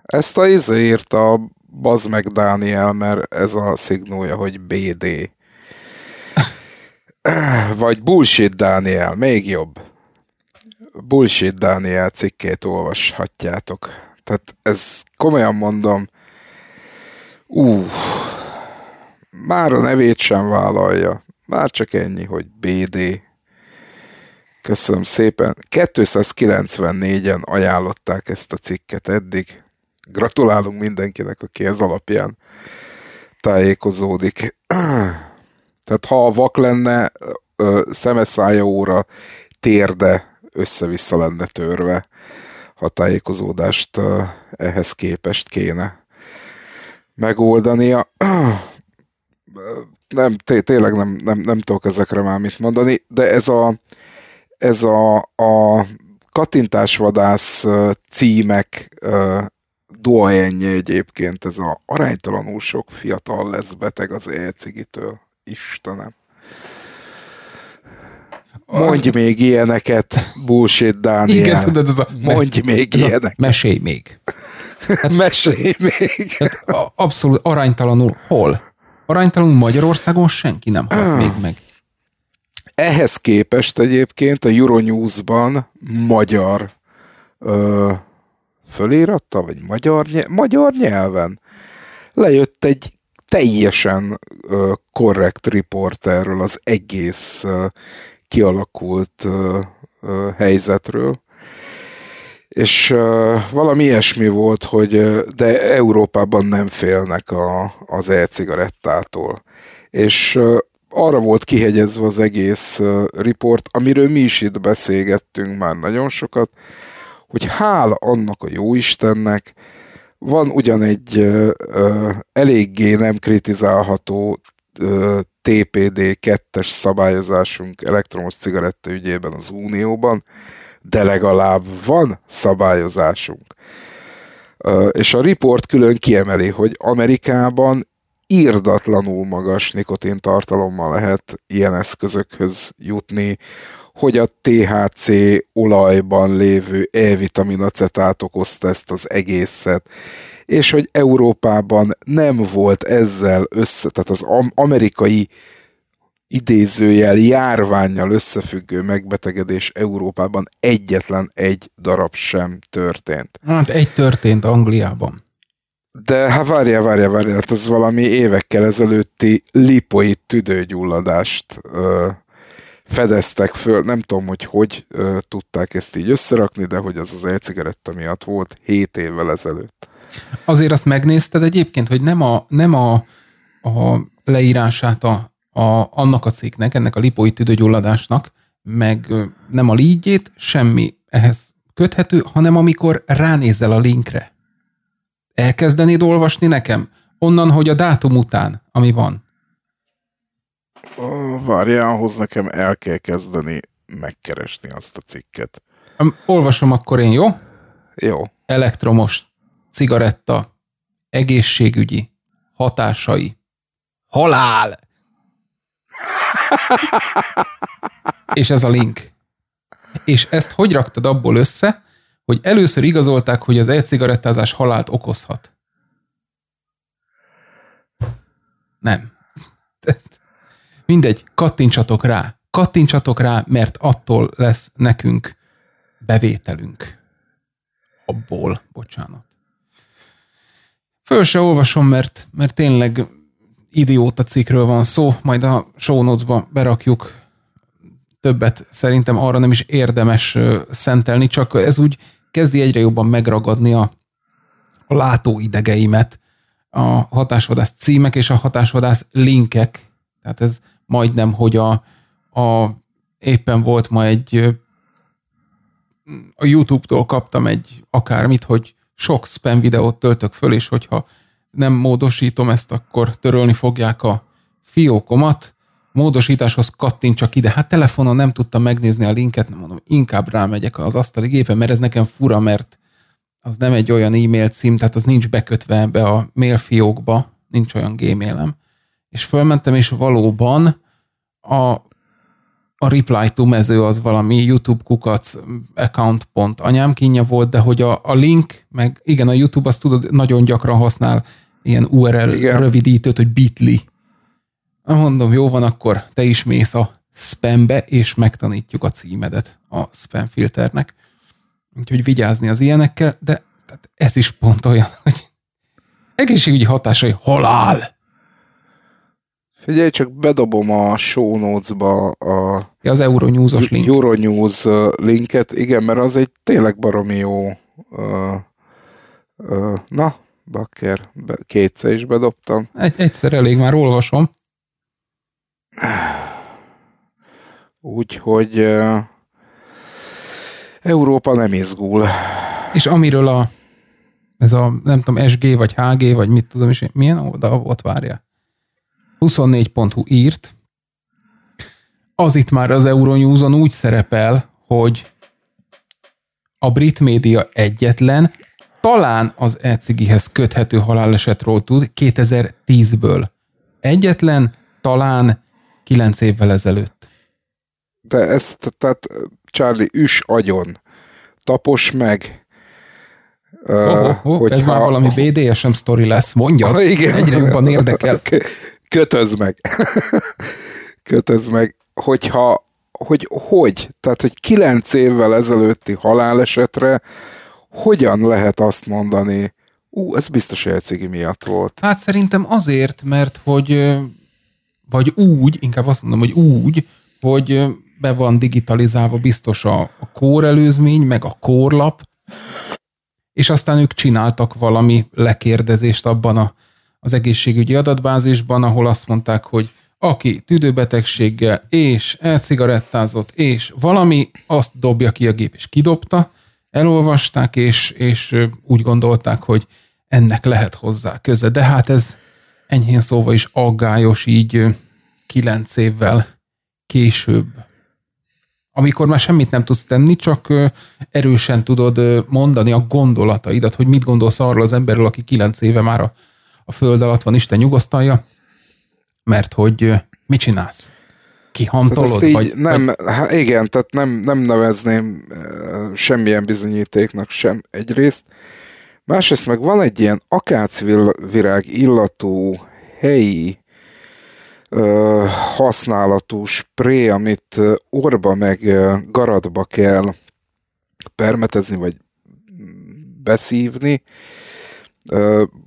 Ezt a izé írta Baz meg Dániel, mert ez a szignója, hogy BD. Vagy Bullshit Dániel, még jobb. Bullshit Dániel cikkét olvashatjátok. Tehát ez komolyan mondom, ú, már a nevét sem vállalja. Már csak ennyi, hogy BD. Köszönöm szépen. 294-en ajánlották ezt a cikket eddig. Gratulálunk mindenkinek, aki ez alapján tájékozódik. Tehát ha a vak lenne, szemeszája óra térde össze-vissza lenne törve, ha tájékozódást ehhez képest kéne megoldania. Nem, tényleg nem, nem, nem tudok ezekre már mit mondani, de ez a ez a, a kattintásvadász címek doajenje egyébként, ez a aránytalanul sok fiatal lesz beteg az e-cigitől. Istenem. Mondj még ilyeneket, bullshit Dániel. Igen, tudod, ez a, Mondj me, még ez ilyeneket. mesélj még. Hát, mesélj még. Hát, abszolút aránytalanul. Hol? Aránytalanul Magyarországon senki nem halt még meg. Ehhez képest egyébként a Euronews-ban magyar ö, fölíratta, vagy magyar, magyar nyelven lejött egy teljesen korrekt riport erről az egész kialakult helyzetről, és valami ilyesmi volt, hogy de Európában nem félnek a, az e-cigarettától. És arra volt kihegyezve az egész riport, amiről mi is itt beszélgettünk már nagyon sokat, hogy hála annak a jóistennek van ugyan egy ö, eléggé nem kritizálható TPD 2-es szabályozásunk elektromos cigaretta ügyében az Unióban, de legalább van szabályozásunk. És a report külön kiemeli, hogy Amerikában írdatlanul magas nikotintartalommal lehet ilyen eszközökhöz jutni, hogy a THC olajban lévő E-vitamin acetát okozta ezt az egészet, és hogy Európában nem volt ezzel össze, tehát az amerikai idézőjel, járványjal összefüggő megbetegedés Európában egyetlen egy darab sem történt. Hát egy történt Angliában. De hát várjál, várjál, várjál, hát ez valami évekkel ezelőtti lipoid tüdőgyulladást ö, fedeztek föl, nem tudom, hogy hogy ö, tudták ezt így összerakni, de hogy az az e-cigaretta miatt volt 7 évvel ezelőtt. Azért azt megnézted egyébként, hogy nem a, nem a, a leírását a, a, annak a cikknek, ennek a lipoid tüdőgyulladásnak, meg nem a lígyét, semmi ehhez köthető, hanem amikor ránézel a linkre. Elkezdenéd olvasni nekem? Onnan, hogy a dátum után, ami van. Várjál, ahhoz nekem el kell kezdeni megkeresni azt a cikket. Olvasom akkor én, jó? Jó. Elektromos cigaretta, egészségügyi hatásai, halál. És ez a link. És ezt hogy raktad abból össze, hogy először igazolták, hogy az e-cigarettázás halált okozhat? Nem. Mindegy, kattintsatok rá. Kattintsatok rá, mert attól lesz nekünk bevételünk. Abból, bocsánat. Föl se olvasom, mert, mert tényleg idióta cikkről van szó, majd a show notes-ba berakjuk többet. Szerintem arra nem is érdemes szentelni, csak ez úgy kezdi egyre jobban megragadni a, a látóidegeimet a hatásvadász címek és a hatásvadász linkek. Tehát ez majdnem, hogy a, a éppen volt ma egy a YouTube-tól kaptam egy akármit, hogy sok spam videót töltök föl, és hogyha nem módosítom ezt, akkor törölni fogják a fiókomat. Módosításhoz csak ide. Hát telefonon nem tudtam megnézni a linket, nem mondom, inkább rámegyek az asztali gépen, mert ez nekem fura, mert az nem egy olyan e-mail cím, tehát az nincs bekötve be a mail fiókba, nincs olyan gmailem. És fölmentem, és valóban a a reply to mező az valami YouTube kukac account pont anyám kínja volt, de hogy a, a link, meg igen, a YouTube azt tudod, nagyon gyakran használ ilyen URL igen. rövidítőt, hogy bitly. Mondom, jó van, akkor te is mész a spambe, és megtanítjuk a címedet a spam filternek. Úgyhogy vigyázni az ilyenekkel, de ez is pont olyan, hogy egészségügyi hatásai halál. Figyelj, csak bedobom a show notes-ba a... Ja, az Euronews-os link. Euronews linket, igen, mert az egy tényleg baromi jó... Uh, uh, na, bakker, be, kétszer is bedobtam. Egy, egyszer elég, már olvasom. Úgyhogy uh, Európa nem izgul. És amiről a ez a, nem tudom, SG vagy HG, vagy mit tudom is, milyen oldal volt, várja. 24.hu írt, az itt már az Euronews-on úgy szerepel, hogy a brit média egyetlen, talán az e-cigihez köthető halálesetről tud 2010-ből. Egyetlen, talán 9 évvel ezelőtt. De ezt, tehát Charlie, üs agyon, tapos meg, Oh, oh, oh, hogyha, ez már valami BDSM sztori lesz, mondja. Igen. Egyre jobban érdekel. Kötöz meg. kötöz meg, hogyha, hogy hogy, tehát, hogy kilenc évvel ezelőtti halálesetre hogyan lehet azt mondani, ú, ez biztos elcigi miatt volt. Hát szerintem azért, mert hogy vagy úgy, inkább azt mondom, hogy úgy, hogy be van digitalizálva biztos a, a kórelőzmény, meg a kórlap, és aztán ők csináltak valami lekérdezést abban a, az egészségügyi adatbázisban, ahol azt mondták, hogy aki tüdőbetegséggel és elcigarettázott, és valami, azt dobja ki a gép, és kidobta, elolvasták, és, és úgy gondolták, hogy ennek lehet hozzá köze. De hát ez enyhén szóval is aggályos így kilenc évvel később. Amikor már semmit nem tudsz tenni, csak erősen tudod mondani a gondolataidat, hogy mit gondolsz arról az emberről, aki kilenc éve már a, a föld alatt van, Isten nyugosztalja, mert hogy mit csinálsz? Kihamtolod? így vagy, nem, vagy... Hát igen, tehát nem, nem nevezném semmilyen bizonyítéknak sem egyrészt. Másrészt meg van egy ilyen akácvirág illatú helyi ö, használatú spré, amit orba meg garatba kell permetezni, vagy beszívni.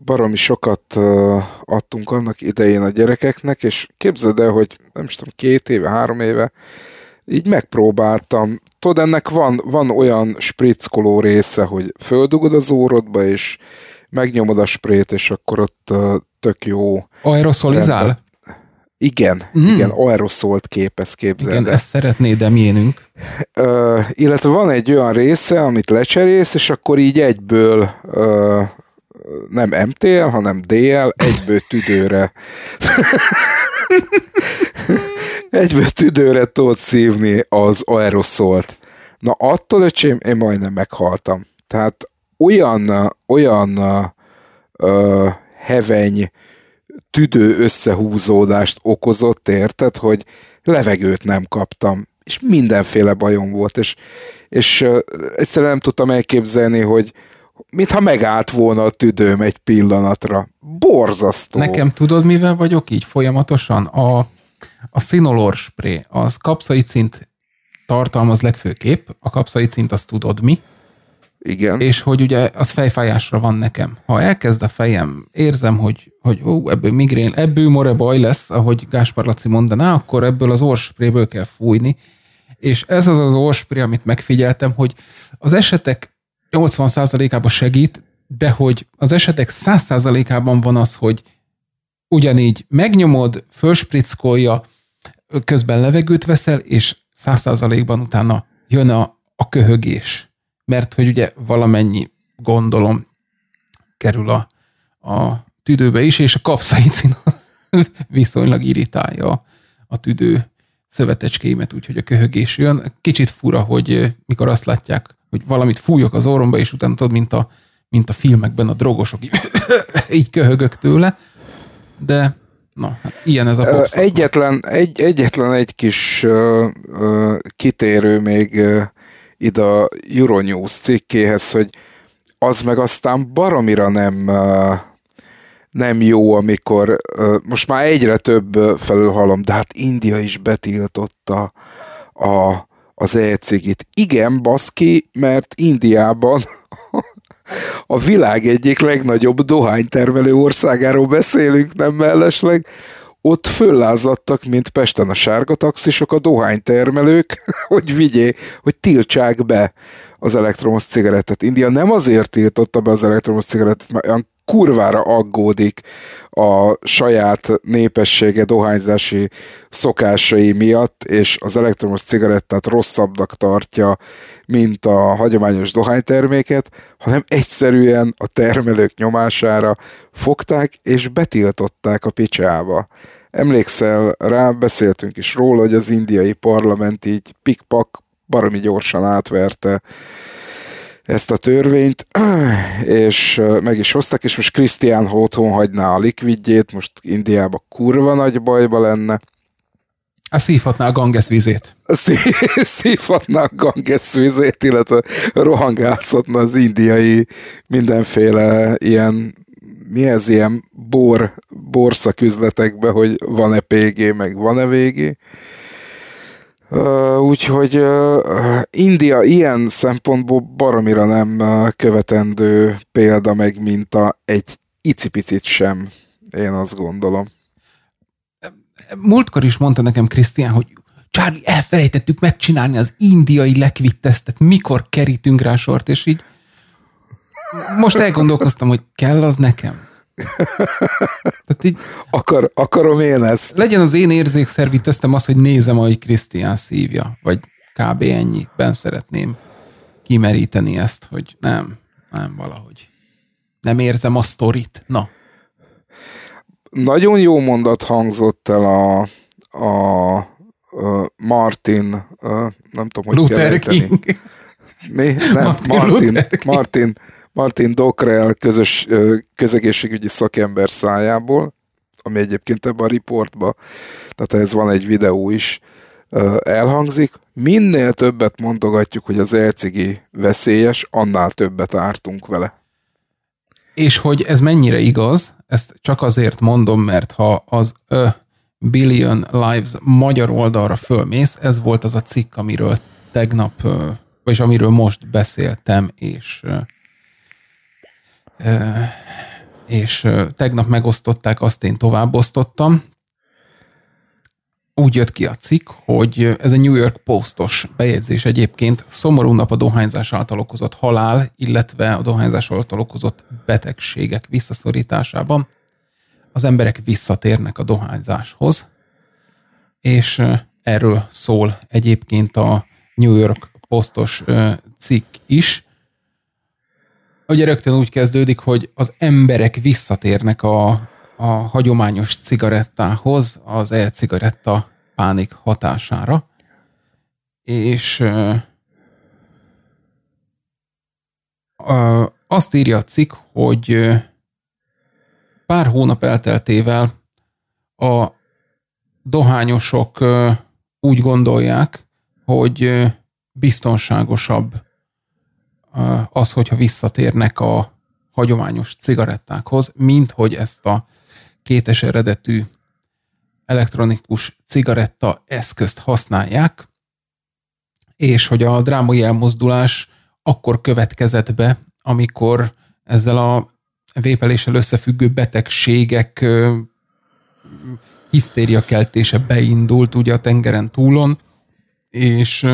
Baromi sokat adtunk annak idején a gyerekeknek, és képzeld el, hogy nem is tudom, két éve, három éve így megpróbáltam. Tudod, ennek van, van olyan spritzkoló része, hogy földugod az órodba, és megnyomod a sprét, és akkor ott tök jó. Aeroszolizál? Igen, mm. igen, aeroszolt képez képzelni. Igen, ezt szeretnéd miénünk. Ö, illetve van egy olyan része, amit lecserész, és akkor így egyből ö, nem MTL, hanem DL, egyből tüdőre. egyből tüdőre tudod szívni az aeroszolt. Na attól, öcsém, én majdnem meghaltam. Tehát olyan, olyan ö, heveny tüdő összehúzódást okozott, érted, hogy levegőt nem kaptam, és mindenféle bajom volt, és, és egyszerűen nem tudtam elképzelni, hogy mintha megállt volna a tüdőm egy pillanatra. Borzasztó. Nekem tudod, mivel vagyok így folyamatosan? A, a Sinolor spray, az kapszaicint tartalmaz legfőképp, a kapszaicint azt tudod mi, igen. És hogy ugye az fejfájásra van nekem. Ha elkezd a fejem, érzem, hogy, hogy ó, ebből migrén, ebből more baj lesz, ahogy Gáspár Laci mondaná, akkor ebből az orspréből kell fújni. És ez az az orspré, amit megfigyeltem, hogy az esetek 80%-ában segít, de hogy az esetek 100%-ában van az, hogy ugyanígy megnyomod, fölsprickolja, közben levegőt veszel, és 100%-ban utána jön a, a köhögés mert hogy ugye valamennyi gondolom kerül a, a tüdőbe is, és a kapszaicin viszonylag irritálja a tüdő szövetecskéimet, úgyhogy a köhögés jön. Kicsit fura, hogy mikor azt látják, hogy valamit fújok az orromba, és utána tudod, mint a, mint a filmekben a drogosok, így, így köhögök tőle, de na, hát ilyen ez a popszak. Egyetlen egy, egyetlen egy kis uh, uh, kitérő még uh, ide a Euronews cikkéhez, hogy az meg aztán baromira nem, nem jó, amikor most már egyre több felől hallom, de hát India is betiltotta a, az e-cigit. Igen, baszki, mert Indiában a világ egyik legnagyobb dohánytermelő országáról beszélünk, nem mellesleg, ott föllázadtak, mint Pesten a sárga taxisok, a dohánytermelők, hogy vigyé, hogy tiltsák be az elektromos cigarettet. India nem azért tiltotta be az elektromos cigarettet, mert olyan kurvára aggódik a saját népessége dohányzási szokásai miatt, és az elektromos cigarettát rosszabbnak tartja, mint a hagyományos dohányterméket, hanem egyszerűen a termelők nyomására fogták és betiltották a picsába. Emlékszel rá, beszéltünk is róla, hogy az indiai parlament így pikpak baromi gyorsan átverte ezt a törvényt, és meg is hoztak, és most Krisztián otthon hagyná a likvidjét, most Indiába kurva nagy bajba lenne. A szívhatná a Ganges vizét. Szívhatná a Ganges vizét, illetve rohangálszhatna az indiai mindenféle ilyen mi ez ilyen bor, borszaküzletekbe, hogy van-e PG, meg van-e VG. Úgyhogy India ilyen szempontból baromira nem követendő példa meg minta egy icipicit sem, én azt gondolom. Múltkor is mondta nekem Krisztián, hogy Charlie, elfelejtettük megcsinálni az indiai lekvit tesztet, mikor kerítünk rá sort, és így most elgondolkoztam, hogy kell az nekem. Tehát így, Akar, akarom én ezt. Legyen az én érzékszervi tesztem az, hogy nézem, ahogy Krisztián szívja, vagy kb. ennyiben szeretném kimeríteni ezt, hogy nem, nem valahogy. Nem érzem a sztorit. Na. Nagyon jó mondat hangzott el a, a, a Martin, a, nem tudom, hogy Luther King. Mi? Nem, Martin, Martin, Martin, Martin Dockrell közös közegészségügyi szakember szájából, ami egyébként ebben a riportban, tehát ez van egy videó is, elhangzik. Minél többet mondogatjuk, hogy az elcigi veszélyes, annál többet ártunk vele. És hogy ez mennyire igaz, ezt csak azért mondom, mert ha az ö, Billion Lives magyar oldalra fölmész, ez volt az a cikk, amiről tegnap, vagy amiről most beszéltem, és és tegnap megosztották, azt én továbbosztottam. Úgy jött ki a cikk, hogy ez a New York Postos bejegyzés egyébként szomorú nap a dohányzás által okozott halál, illetve a dohányzás által okozott betegségek visszaszorításában. Az emberek visszatérnek a dohányzáshoz, és erről szól egyébként a New York Postos cikk is. Ugye rögtön úgy kezdődik, hogy az emberek visszatérnek a, a hagyományos cigarettához, az e-cigaretta pánik hatására, és azt írja a cikk, hogy pár hónap elteltével a dohányosok úgy gondolják, hogy biztonságosabb az, hogyha visszatérnek a hagyományos cigarettákhoz, mint hogy ezt a kétes eredetű elektronikus cigaretta eszközt használják, és hogy a drámai elmozdulás akkor következett be, amikor ezzel a vépeléssel összefüggő betegségek hisztériakeltése beindult ugye a tengeren túlon, és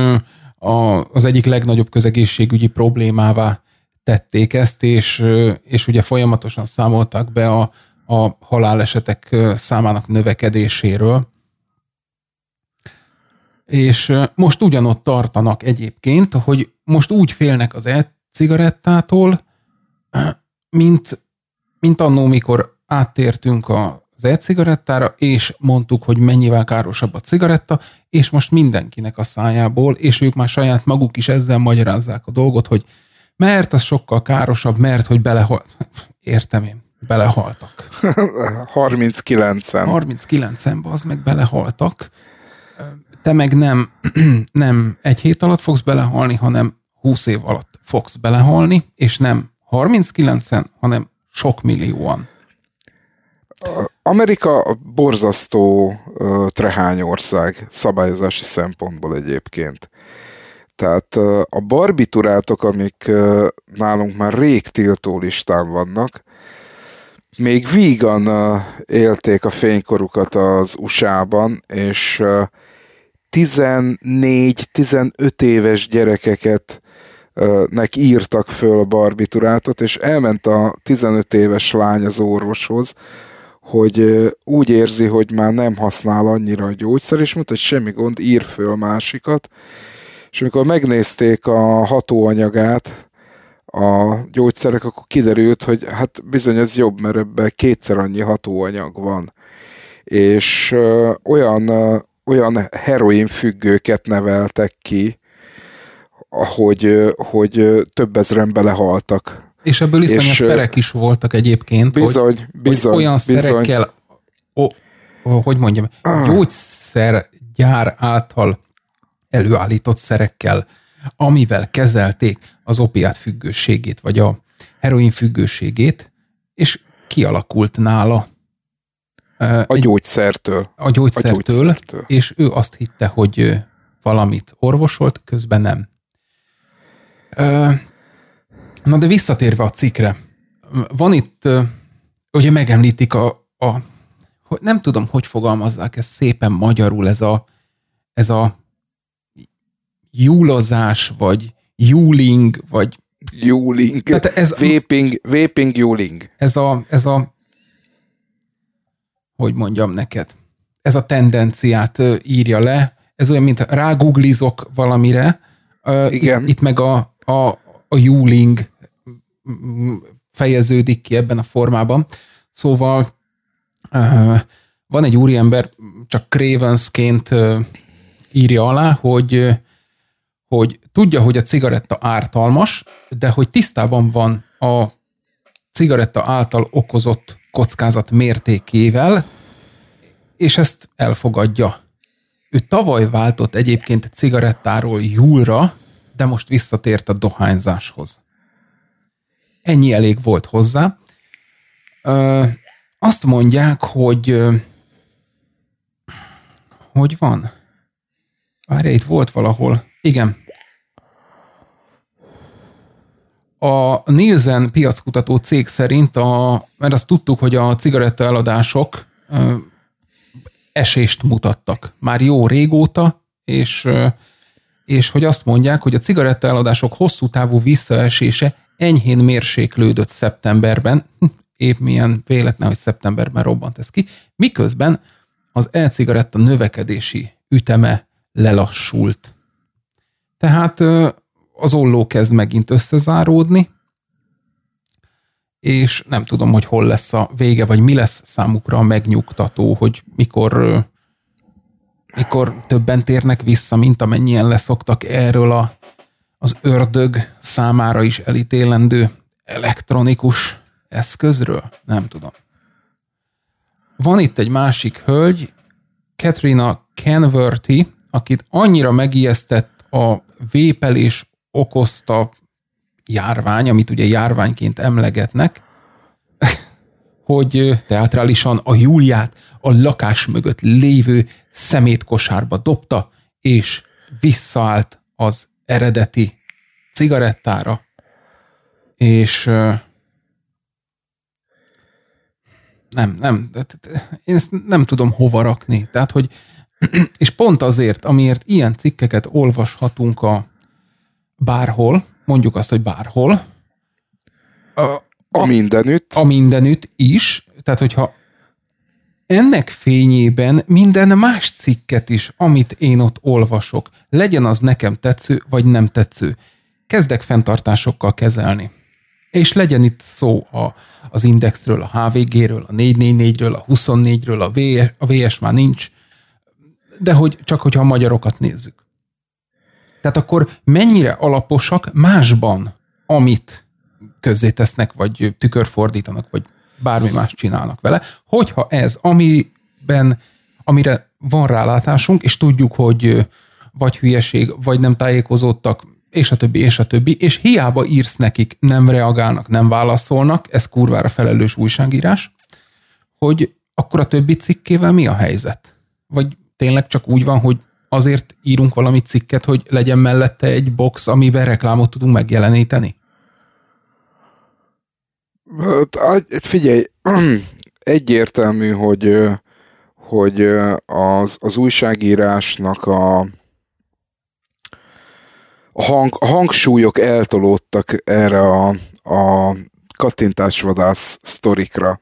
a, az egyik legnagyobb közegészségügyi problémává tették ezt, és, és ugye folyamatosan számoltak be a, a halálesetek számának növekedéséről. És most ugyanott tartanak egyébként, hogy most úgy félnek az e-cigarettától, mint, mint annó, mikor áttértünk a az e-cigarettára, és mondtuk, hogy mennyivel károsabb a cigaretta, és most mindenkinek a szájából, és ők már saját maguk is ezzel magyarázzák a dolgot, hogy mert az sokkal károsabb, mert hogy belehal... Értem én, belehaltak. 39-en. 39-en, az meg belehaltak. Te meg nem, nem egy hét alatt fogsz belehalni, hanem 20 év alatt fogsz belehalni, és nem 39-en, hanem sok millióan. Amerika borzasztó trehány ország szabályozási szempontból egyébként. Tehát a barbiturátok, amik nálunk már rég tiltó listán vannak, még vígan élték a fénykorukat az USA-ban, és uh, 14-15 éves gyerekeket nek írtak föl a barbiturátot, és elment a 15 éves lány az orvoshoz, hogy úgy érzi, hogy már nem használ annyira a gyógyszer, és mondta, hogy semmi gond, ír föl másikat, és amikor megnézték a hatóanyagát, a gyógyszerek, akkor kiderült, hogy hát bizony ez jobb, mert ebben kétszer annyi hatóanyag van. És olyan, olyan heroin függőket neveltek ki, hogy, hogy több ezeren belehaltak és ebből iszonyos perek is voltak egyébként. Bizony, hogy, bizony. Hogy olyan bizony. szerekkel, ó, ó, hogy mondjam, gyógyszergyár által előállított szerekkel, amivel kezelték az opiát függőségét, vagy a heroin függőségét, és kialakult nála a egy, gyógyszertől. A gyógyszertől, a gyógyszertől, és ő azt hitte, hogy valamit orvosolt, közben nem. Na de visszatérve a cikre, van itt, ugye megemlítik a, a hogy nem tudom, hogy fogalmazzák ezt szépen magyarul, ez a, ez a júlozás, vagy júling, vagy Juling. Tehát ez- vaping, vaping Juling. ez a, ez a, hogy mondjam neked, ez a tendenciát írja le, ez olyan, mint ráguglizok valamire, Igen. Itt, itt meg a, a, a Juling fejeződik ki ebben a formában. Szóval van egy úriember, csak Cravensként írja alá, hogy hogy tudja, hogy a cigaretta ártalmas, de hogy tisztában van a cigaretta által okozott kockázat mértékével, és ezt elfogadja. Ő tavaly váltott egyébként cigarettáról júlra, de most visszatért a dohányzáshoz. Ennyi elég volt hozzá. Ö, azt mondják, hogy hogy van? Várj, itt volt valahol. Igen. A Nielsen piackutató cég szerint, a, mert azt tudtuk, hogy a cigaretta eladások ö, esést mutattak már jó régóta, és, és hogy azt mondják, hogy a cigaretta eladások hosszú távú visszaesése enyhén mérséklődött szeptemberben, épp milyen véletlen, hogy szeptemberben robbant ez ki, miközben az e-cigaretta növekedési üteme lelassult. Tehát az olló kezd megint összezáródni, és nem tudom, hogy hol lesz a vége, vagy mi lesz számukra a megnyugtató, hogy mikor, mikor többen térnek vissza, mint amennyien leszoktak erről a, az ördög számára is elítélendő elektronikus eszközről? Nem tudom. Van itt egy másik hölgy, Katrina Kenworthy, akit annyira megijesztett a vépelés okozta járvány, amit ugye járványként emlegetnek, hogy teatrálisan a Júliát a lakás mögött lévő szemétkosárba dobta, és visszaállt az eredeti cigarettára, és nem, nem, én ezt nem tudom hova rakni. Tehát, hogy és pont azért, amiért ilyen cikkeket olvashatunk a bárhol, mondjuk azt, hogy bárhol, a, A mindenütt. a mindenütt is, tehát hogyha ennek fényében minden más cikket is, amit én ott olvasok, legyen az nekem tetsző, vagy nem tetsző, kezdek fenntartásokkal kezelni. És legyen itt szó a, az Indexről, a HVG-ről, a 444-ről, a 24-ről, a VS, a VS már nincs, de hogy csak hogyha a magyarokat nézzük. Tehát akkor mennyire alaposak másban, amit közzétesznek, vagy tükörfordítanak, vagy bármi más csinálnak vele, hogyha ez, amiben, amire van rálátásunk, és tudjuk, hogy vagy hülyeség, vagy nem tájékozódtak, és a többi, és a többi, és hiába írsz nekik, nem reagálnak, nem válaszolnak, ez kurvára felelős újságírás, hogy akkor a többi cikkével mi a helyzet? Vagy tényleg csak úgy van, hogy azért írunk valami cikket, hogy legyen mellette egy box, amiben reklámot tudunk megjeleníteni? Hát, agy- Figyelj, egyértelmű, hogy, hogy az, az újságírásnak a, a, hang, a hangsúlyok eltolódtak erre a, a kattintásvadász sztorikra.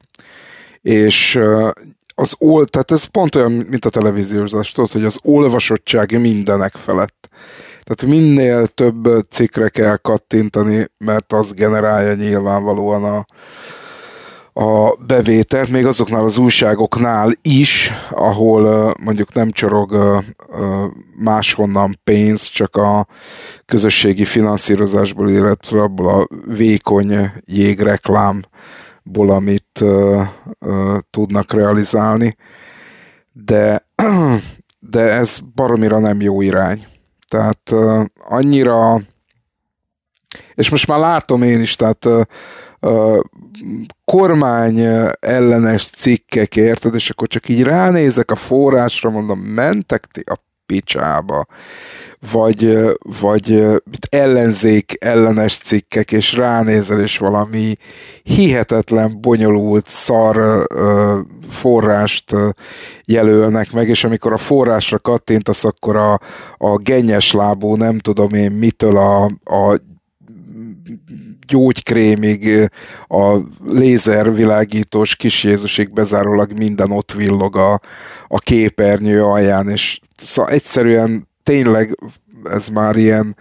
És az ol, tehát ez pont olyan, mint a televíziózás, tudod, hogy az olvasottság mindenek felett. Tehát minél több cikkre kell kattintani, mert az generálja nyilvánvalóan a, a bevételt, még azoknál az újságoknál is, ahol mondjuk nem csorog máshonnan pénz, csak a közösségi finanszírozásból, illetve abból a vékony jégreklámból, amit tudnak realizálni. De, de ez baromira nem jó irány. Tehát uh, annyira, és most már látom én is, tehát uh, kormány ellenes cikkek, érted, és akkor csak így ránézek a forrásra, mondom, mentek ti a picsába, vagy, vagy ellenzék ellenes cikkek, és ránézel, és valami hihetetlen, bonyolult, szar ö, forrást jelölnek meg, és amikor a forrásra kattintasz, akkor a, a gennyes lábú, nem tudom én mitől a, a gyógykrémig, a lézervilágítós kis Jézusig bezárólag minden ott villog a, a képernyő alján, és szóval egyszerűen tényleg ez már ilyen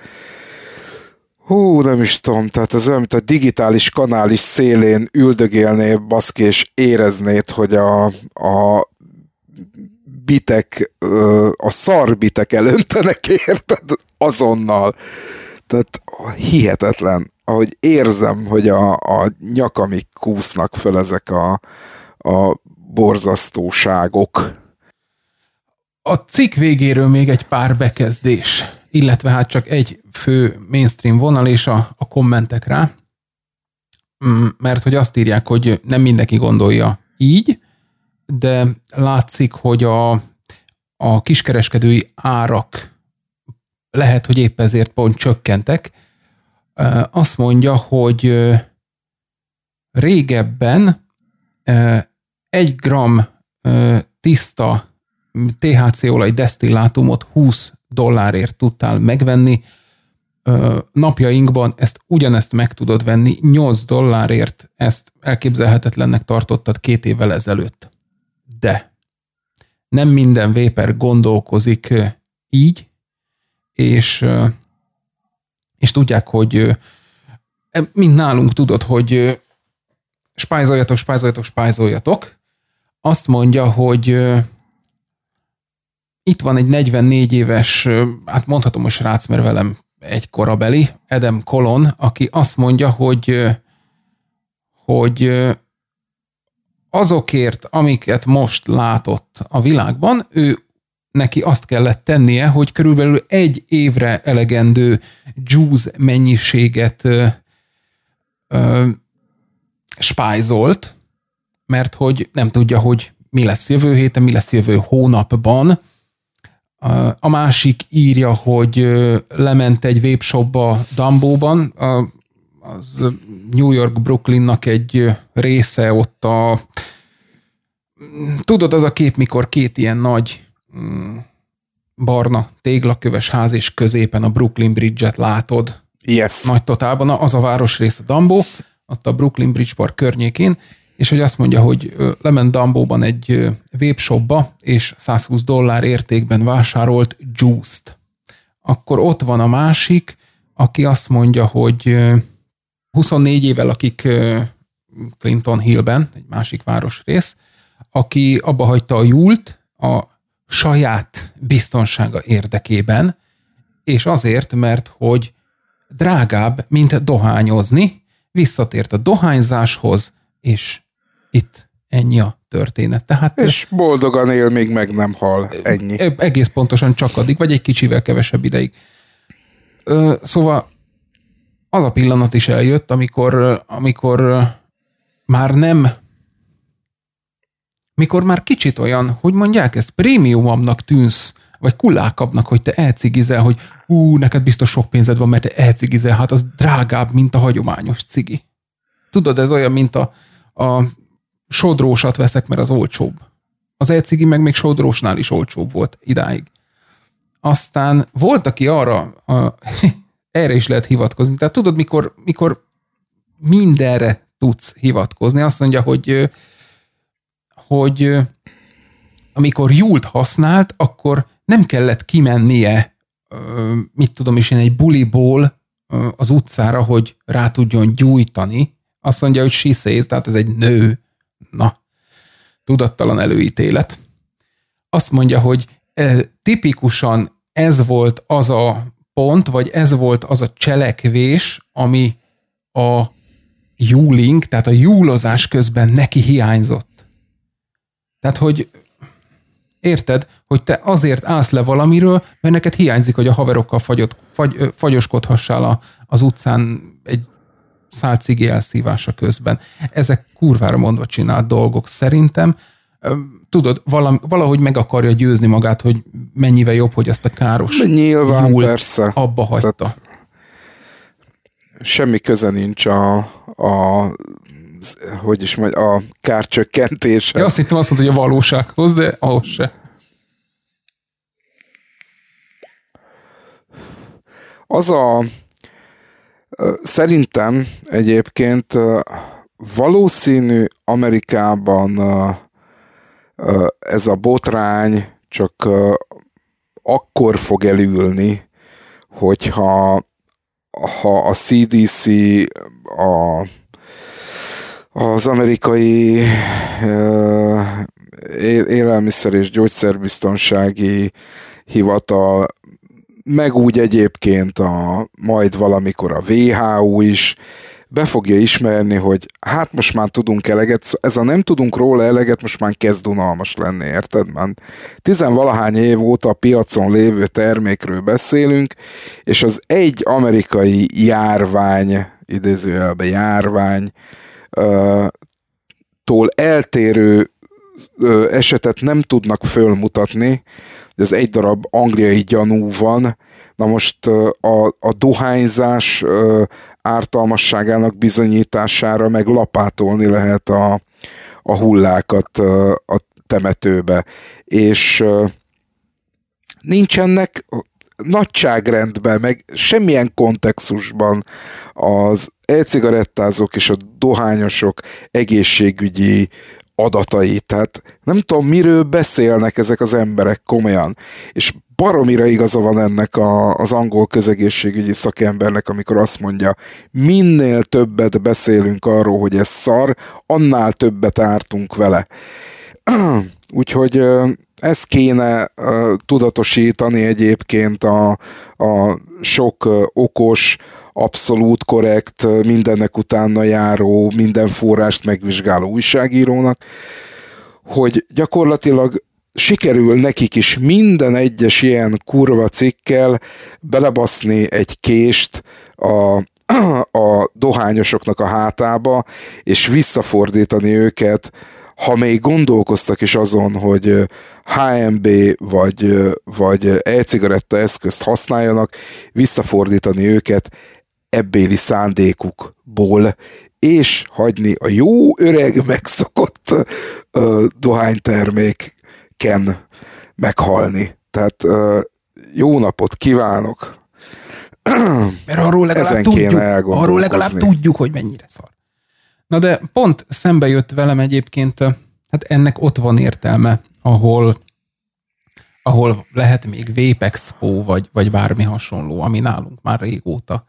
hú, nem is tudom, tehát ez olyan, mint a digitális kanális szélén üldögélnél baszki, és éreznéd, hogy a, a bitek, a szarbitek elöntenek, érted? Azonnal. Tehát hihetetlen, ahogy érzem, hogy a, a nyakamig kúsznak föl ezek a, a borzasztóságok. A cikk végéről még egy pár bekezdés, illetve hát csak egy fő mainstream vonal és a, a kommentek rá, mm, mert hogy azt írják, hogy nem mindenki gondolja így, de látszik, hogy a, a kiskereskedői árak lehet, hogy épp ezért pont csökkentek. Azt mondja, hogy régebben egy gram tiszta THC olaj desztillátumot 20 dollárért tudtál megvenni, napjainkban ezt ugyanezt meg tudod venni 8 dollárért, ezt elképzelhetetlennek tartottad két évvel ezelőtt. De nem minden véper gondolkozik így, és, és tudják, hogy mint nálunk tudod, hogy spájzoljatok, spájzoljatok, spájzoljatok. Azt mondja, hogy itt van egy 44 éves, hát mondhatom a srác, mert velem egy korabeli, Edem Kolon, aki azt mondja, hogy, hogy azokért, amiket most látott a világban, ő neki azt kellett tennie, hogy körülbelül egy évre elegendő juice mennyiséget ö, spájzolt, mert hogy nem tudja, hogy mi lesz jövő héten, mi lesz jövő hónapban, a másik írja, hogy lement egy webshopba Dambóban, az New York Brooklynnak egy része ott a tudod, az a kép, mikor két ilyen nagy mm, barna téglaköves ház és középen a Brooklyn Bridge-et látod. Yes. Nagy totálban, az a városrész a Dambó, ott a Brooklyn Bridge Park környékén, és hogy azt mondja, hogy lement Dambóban egy webshopba, és 120 dollár értékben vásárolt juice-t. Akkor ott van a másik, aki azt mondja, hogy 24 évvel, akik Clinton Hillben, egy másik városrész, aki abba hagyta a júlt a saját biztonsága érdekében, és azért, mert hogy drágább, mint dohányozni, visszatért a dohányzáshoz, és itt ennyi a történet. Tehát, és boldogan él, még meg nem hal. Ennyi. Egész pontosan csak addig, vagy egy kicsivel kevesebb ideig. Szóval az a pillanat is eljött, amikor, amikor már nem mikor már kicsit olyan, hogy mondják ezt, prémiumamnak tűnsz, vagy kulákabbnak, hogy te elcigizel, hogy ú, neked biztos sok pénzed van, mert te elcigizel, hát az drágább, mint a hagyományos cigi. Tudod, ez olyan, mint a, a sodrósat veszek, mert az olcsóbb. Az elcigi meg még sodrósnál is olcsóbb volt idáig. Aztán volt, aki arra, a, erre is lehet hivatkozni. Tehát tudod, mikor, mikor mindenre tudsz hivatkozni, azt mondja, hogy hogy amikor Jult használt, akkor nem kellett kimennie, mit tudom is én, egy buliból az utcára, hogy rá tudjon gyújtani. Azt mondja, hogy she says, tehát ez egy nő. Na, tudattalan előítélet. Azt mondja, hogy tipikusan ez volt az a pont, vagy ez volt az a cselekvés, ami a júling, tehát a júlozás közben neki hiányzott. Tehát, hogy érted, hogy te azért állsz le valamiről, mert neked hiányzik, hogy a haverokkal fagyot, fagy, fagyoskodhassál a, az utcán egy szál cigi elszívása közben. Ezek kurvára mondva csinált dolgok szerintem. Tudod, valahogy meg akarja győzni magát, hogy mennyivel jobb, hogy ezt a káros Nyilván, persze. abba hagyta. Tehát semmi köze nincs a, a hogy is majd a kárcsökkentése. Ja, azt hittem azt mondta, hogy a valósághoz, de ahhoz se. Az a szerintem egyébként valószínű Amerikában ez a botrány csak akkor fog elülni, hogyha ha a CDC, a, az amerikai élelmiszer és gyógyszerbiztonsági hivatal, meg úgy egyébként a, majd valamikor a WHO is be fogja ismerni, hogy hát most már tudunk eleget, ez a nem tudunk róla eleget, most már kezd unalmas lenni, érted? Már tizenvalahány év óta a piacon lévő termékről beszélünk, és az egy amerikai járvány, idézőjelben járvány, tól eltérő esetet nem tudnak fölmutatni, hogy az egy darab angliai gyanú van, na most a, a dohányzás ártalmasságának bizonyítására meg lapátolni lehet a, a hullákat a temetőbe. És nincsenek nagyságrendben, meg semmilyen kontextusban az e-cigarettázók és a dohányosok egészségügyi adatai. Tehát nem tudom, miről beszélnek ezek az emberek komolyan. És baromira igaza van ennek a, az angol közegészségügyi szakembernek, amikor azt mondja, minél többet beszélünk arról, hogy ez szar, annál többet ártunk vele. Úgyhogy ezt kéne tudatosítani egyébként a, a sok okos, abszolút korrekt, mindennek utána járó, minden forrást megvizsgáló újságírónak, hogy gyakorlatilag sikerül nekik is minden egyes ilyen kurva cikkel belebaszni egy kést a, a dohányosoknak a hátába, és visszafordítani őket, ha még gondolkoztak is azon, hogy HMB vagy, vagy e-cigaretta eszközt használjanak, visszafordítani őket ebbéli szándékukból, és hagyni a jó öreg megszokott uh, dohányterméken meghalni. Tehát uh, jó napot kívánok! Mert arról legalább, Ezen tudjuk, arról legalább tudjuk, hogy mennyire szar. Na de pont szembe jött velem egyébként, hát ennek ott van értelme, ahol ahol lehet még Vapexpo, vagy, vagy bármi hasonló, ami nálunk már régóta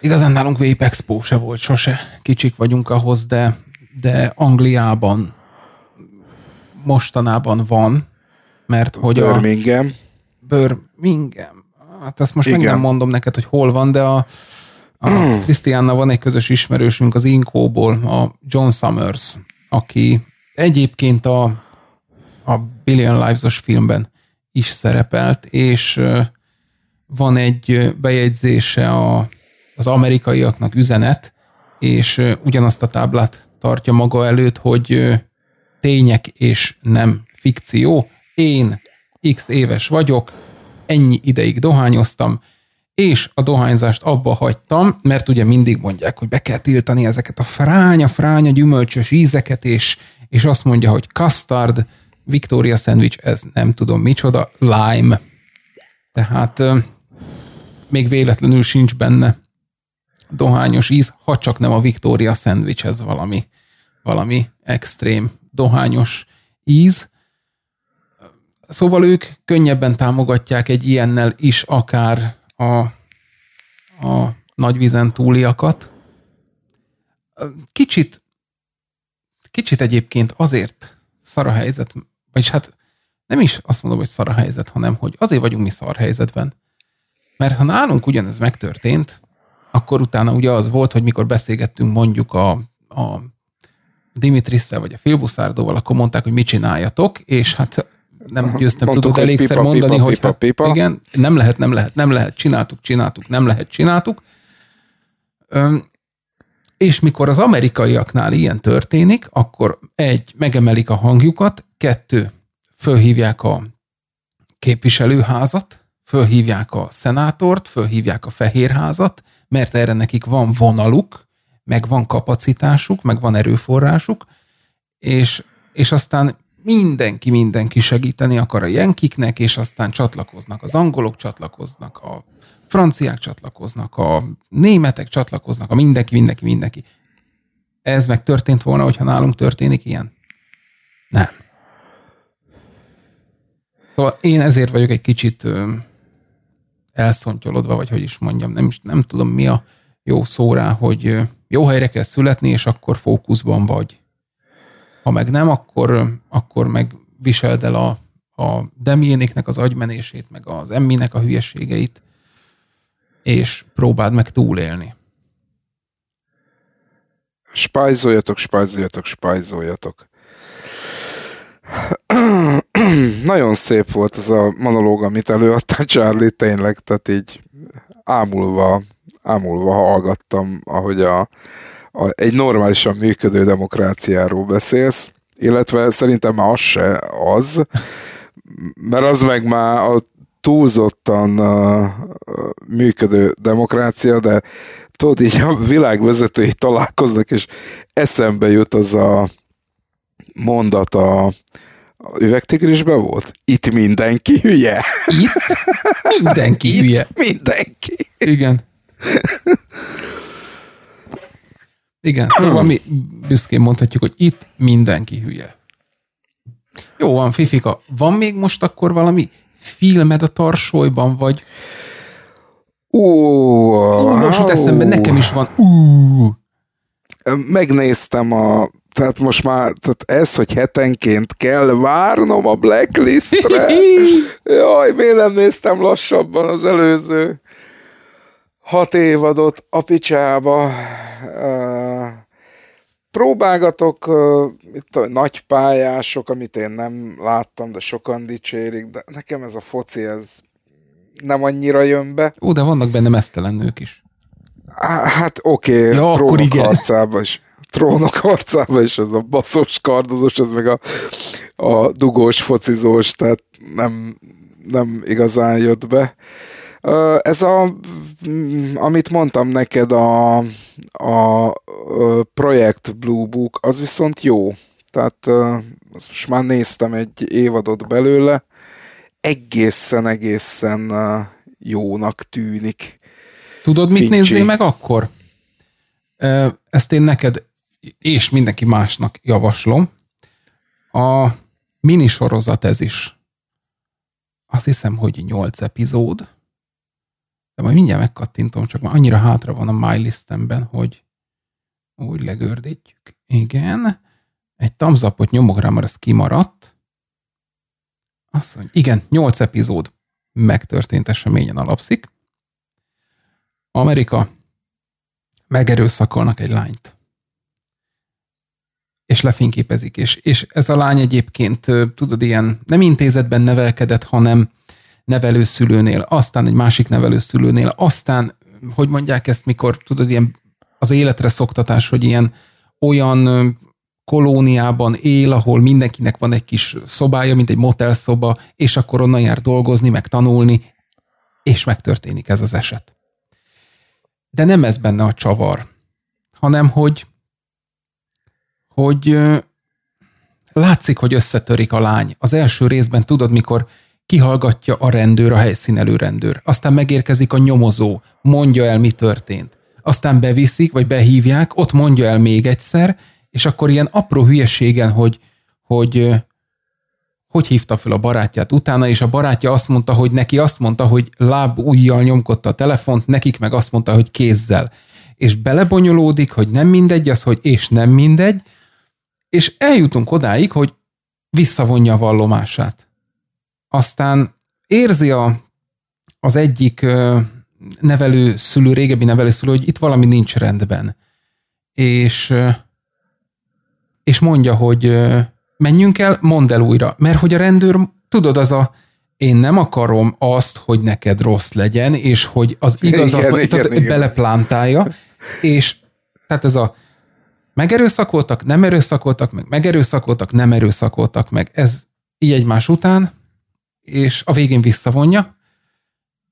Igazán nálunk Vape Expo se volt sose. Kicsik vagyunk ahhoz, de, de Angliában mostanában van, mert hogy Birmingham. a... Birmingham. Hát ezt most Igen. meg nem mondom neked, hogy hol van, de a, a Krisztiánna van egy közös ismerősünk az Inkóból, a John Summers, aki egyébként a, a Billion Lives-os filmben is szerepelt, és van egy bejegyzése a az amerikaiaknak üzenet, és ugyanazt a táblát tartja maga előtt, hogy tények és nem fikció. Én x éves vagyok, ennyi ideig dohányoztam, és a dohányzást abba hagytam, mert ugye mindig mondják, hogy be kell tiltani ezeket a fránya, fránya gyümölcsös ízeket, és, és azt mondja, hogy custard, Victoria sandwich, ez nem tudom micsoda, lime. Tehát még véletlenül sincs benne dohányos íz, ha csak nem a Victoria szendvics, ez valami, valami extrém dohányos íz. Szóval ők könnyebben támogatják egy ilyennel is akár a, a nagyvizen túliakat. Kicsit, kicsit egyébként azért szar a helyzet, vagyis hát nem is azt mondom, hogy szar a helyzet, hanem hogy azért vagyunk mi szar helyzetben. Mert ha nálunk ugyanez megtörtént, akkor utána ugye az volt, hogy mikor beszélgettünk mondjuk a, a Dimitrisszel vagy a Filbuszárdóval, akkor mondták, hogy mit csináljatok, és hát nem győztem Mondtuk, tudod elégszer pipa, mondani, pipa, hogy pipa, hát, pipa. igen, nem lehet, nem lehet, nem lehet, csináltuk, csináltuk, nem lehet, csináltuk. Öm, és mikor az amerikaiaknál ilyen történik, akkor egy, megemelik a hangjukat, kettő, fölhívják a képviselőházat, fölhívják a szenátort, fölhívják a fehérházat, mert erre nekik van vonaluk, meg van kapacitásuk, meg van erőforrásuk, és, és aztán mindenki, mindenki segíteni akar a jenkiknek, és aztán csatlakoznak az angolok, csatlakoznak a franciák, csatlakoznak a németek, csatlakoznak a mindenki, mindenki, mindenki. Ez meg történt volna, hogyha nálunk történik ilyen? Nem. Szóval én ezért vagyok egy kicsit elszontyolodva, vagy hogy is mondjam, nem, is, nem tudom mi a jó szó rá, hogy jó helyre kell születni, és akkor fókuszban vagy. Ha meg nem, akkor, akkor meg viseld el a, a Demiénéknek az agymenését, meg az Emminek a hülyeségeit, és próbáld meg túlélni. Spájzoljatok, spájzoljatok, spájzoljatok. Nagyon szép volt ez a monológ, amit előadtál, Charlie, tényleg, tehát így ámulva, ámulva hallgattam, ahogy a, a, egy normálisan működő demokráciáról beszélsz, illetve szerintem már az se az, mert az meg már a túlzottan uh, működő demokrácia, de tudod, így a világvezetői találkoznak, és eszembe jut az a mondat a, a üvegtigrisben volt? Itt mindenki hülye. Itt mindenki Itt hülye. mindenki. Igen. Igen, szóval mi büszkén mondhatjuk, hogy itt mindenki hülye. Jó van, Fifika, van még most akkor valami filmed a tarsolyban, vagy Ó, ú, most jut eszembe, nekem is van, ú, megnéztem a tehát most már, tehát ez, hogy hetenként kell várnom a blacklistre. Jaj, miért nem néztem lassabban az előző hat évadot a picsába. Próbálgatok itt a nagy pályások, amit én nem láttam, de sokan dicsérik, de nekem ez a foci, ez nem annyira jön be. Ó, de vannak benne mesztelen nők is. Hát oké, okay, Ja, trónok harcában is. Trónok harcában is, ez a baszós kardozós, ez meg a, a dugós focizós, tehát nem, nem igazán jött be. Ez a, mm, amit mondtam neked, a, a projekt Blue Book, az viszont jó. Tehát azt most már néztem egy évadot belőle, egészen, egészen ö, jónak tűnik. Tudod, mit Fincsi. nézzél meg akkor? Ezt én neked és mindenki másnak javaslom. A minisorozat ez is. Azt hiszem, hogy 8 epizód. De majd mindjárt megkattintom, csak már annyira hátra van a my listemben, hogy úgy legördítjük. Igen. Egy thumbs-upot nyomok rá, mert ez kimaradt. Azt mondja, igen, 8 epizód megtörtént eseményen alapszik. Amerika megerőszakolnak egy lányt. És lefényképezik, és, és ez a lány egyébként, tudod, ilyen nem intézetben nevelkedett, hanem nevelőszülőnél, aztán egy másik nevelőszülőnél, aztán, hogy mondják ezt, mikor, tudod, ilyen az életre szoktatás, hogy ilyen olyan kolóniában él, ahol mindenkinek van egy kis szobája, mint egy motelszoba, és akkor onnan jár dolgozni, meg tanulni, és megtörténik ez az eset. De nem ez benne a csavar, hanem hogy, hogy látszik, hogy összetörik a lány. Az első részben tudod, mikor kihallgatja a rendőr, a helyszínelő rendőr. Aztán megérkezik a nyomozó, mondja el, mi történt. Aztán beviszik, vagy behívják, ott mondja el még egyszer, és akkor ilyen apró hülyeségen, hogy, hogy hogy hívta fel a barátját utána, és a barátja azt mondta, hogy neki azt mondta, hogy láb ujjal nyomkodta a telefont, nekik meg azt mondta, hogy kézzel. És belebonyolódik, hogy nem mindegy az, hogy és nem mindegy, és eljutunk odáig, hogy visszavonja a vallomását. Aztán érzi a, az egyik ö, nevelőszülő, régebbi nevelőszülő, hogy itt valami nincs rendben. És, és mondja, hogy menjünk el, mondd el újra. Mert hogy a rendőr, tudod, az a én nem akarom azt, hogy neked rossz legyen, és hogy az igazat Igen, igen, igen, igen. beleplántálja, és tehát ez a megerőszakoltak, nem erőszakoltak meg, megerőszakoltak, nem erőszakoltak meg. Ez így egymás után, és a végén visszavonja,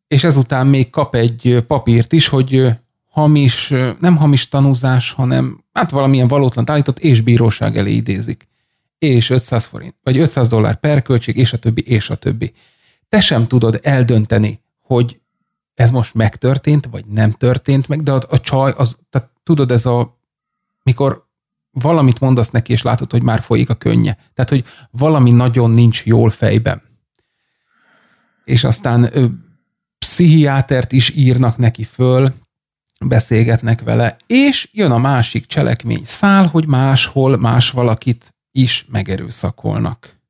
és ezután még kap egy papírt is, hogy hamis, nem hamis tanúzás, hanem hát valamilyen valótlan állított, és bíróság elé idézik. És 500 forint, vagy 500 dollár per költség, és a többi, és a többi. Te sem tudod eldönteni, hogy ez most megtörtént, vagy nem történt meg, de a, a csaj, az, tehát tudod, ez a, mikor valamit mondasz neki, és látod, hogy már folyik a könnye. Tehát, hogy valami nagyon nincs jól fejben. És aztán ö, pszichiátert is írnak neki föl, beszélgetnek vele, és jön a másik cselekmény szál, hogy máshol más valakit is megerőszakolnak.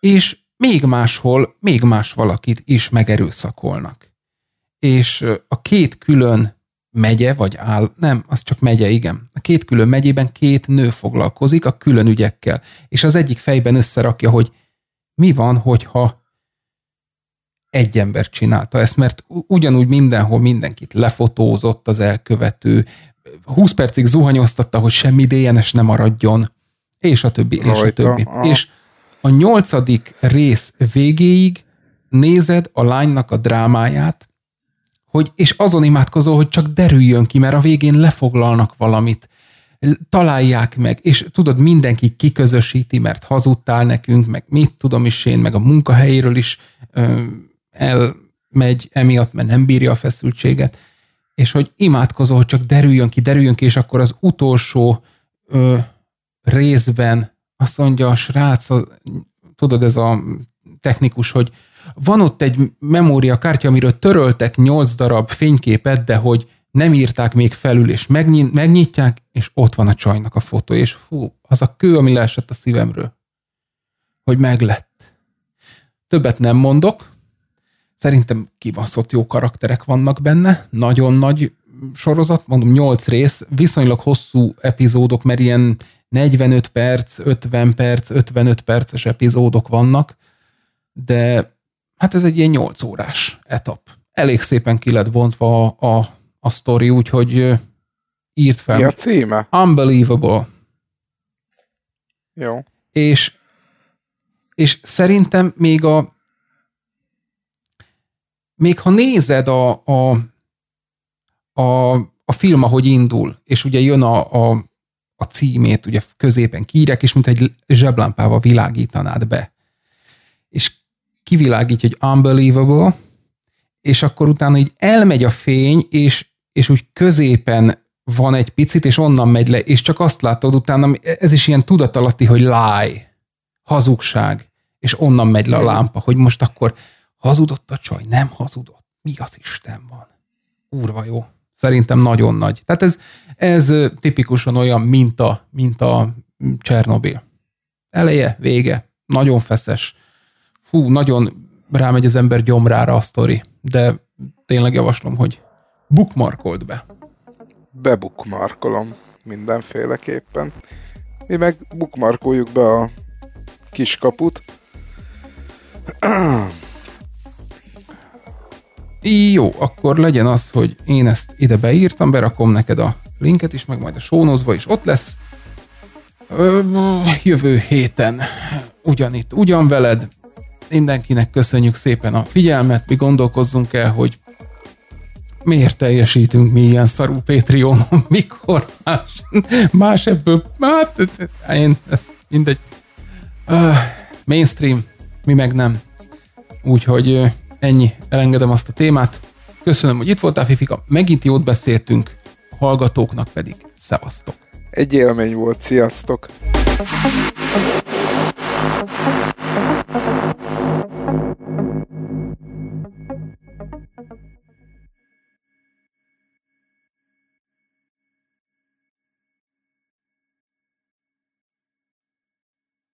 És még máshol, még más valakit is megerőszakolnak. És a két külön megye, vagy áll, nem, az csak megye, igen. A két külön megyében két nő foglalkozik a külön ügyekkel, és az egyik fejben összerakja, hogy mi van, hogyha egy ember csinálta ezt, mert ugyanúgy mindenhol mindenkit lefotózott az elkövető, 20 percig zuhanyoztatta, hogy semmi DNS nem maradjon, és a többi, Rajta. és a többi. Aha. És a nyolcadik rész végéig nézed a lánynak a drámáját, hogy, és azon imádkozol, hogy csak derüljön ki, mert a végén lefoglalnak valamit, találják meg, és tudod, mindenki kiközösíti, mert hazudtál nekünk, meg mit tudom is én, meg a munkahelyéről is ö, elmegy emiatt, mert nem bírja a feszültséget, és hogy imádkozol, hogy csak derüljön ki, derüljön ki, és akkor az utolsó ö, részben azt mondja a srác, a, tudod, ez a technikus, hogy van ott egy memóriakártya, amiről töröltek nyolc darab fényképet, de hogy nem írták még felül, és megnyitják, és ott van a csajnak a fotó, és fú, az a kő, ami leesett a szívemről, hogy meglett. Többet nem mondok, szerintem kibaszott jó karakterek vannak benne, nagyon nagy sorozat, mondom 8 rész, viszonylag hosszú epizódok, mert ilyen 45 perc, 50 perc, 55 perces epizódok vannak, de hát ez egy ilyen 8 órás etap. Elég szépen ki lett bontva a, a, a sztori, úgyhogy írt fel. Mi a címe? Unbelievable. Jó. És, és szerintem még a még ha nézed a, a, a, a film, ahogy indul, és ugye jön a, a, a címét, ugye középen kírják, és mint egy zseblámpával világítanád be. És kivilágítja, hogy unbelievable, és akkor utána így elmegy a fény, és, és úgy középen van egy picit, és onnan megy le, és csak azt látod utána, ez is ilyen tudatalatti, hogy lie, hazugság, és onnan megy le a lámpa, hogy most akkor hazudott a csaj, nem hazudott, mi az Isten van. Úrva jó. Szerintem nagyon nagy. Tehát ez, ez tipikusan olyan, mint a, mint a Csernobil. Eleje, vége, nagyon feszes, fú, nagyon rámegy az ember gyomrára a sztori, de tényleg javaslom, hogy bookmarkold be. Bebukmarkolom mindenféleképpen. Mi meg bookmarkoljuk be a kiskaput. Jó, akkor legyen az, hogy én ezt ide beírtam, berakom neked a linket is, meg majd a sónozva is ott lesz. Ö, jövő héten ugyanitt, ugyan veled, mindenkinek köszönjük szépen a figyelmet, mi gondolkozzunk el, hogy miért teljesítünk mi ilyen szarú Patreonon, mikor más, más ebből, hát én, ez mindegy. Uh, mainstream, mi meg nem. Úgyhogy ennyi, elengedem azt a témát. Köszönöm, hogy itt voltál, Fifika. Megint jót beszéltünk, a hallgatóknak pedig szevasztok. Egy élmény volt, sziasztok!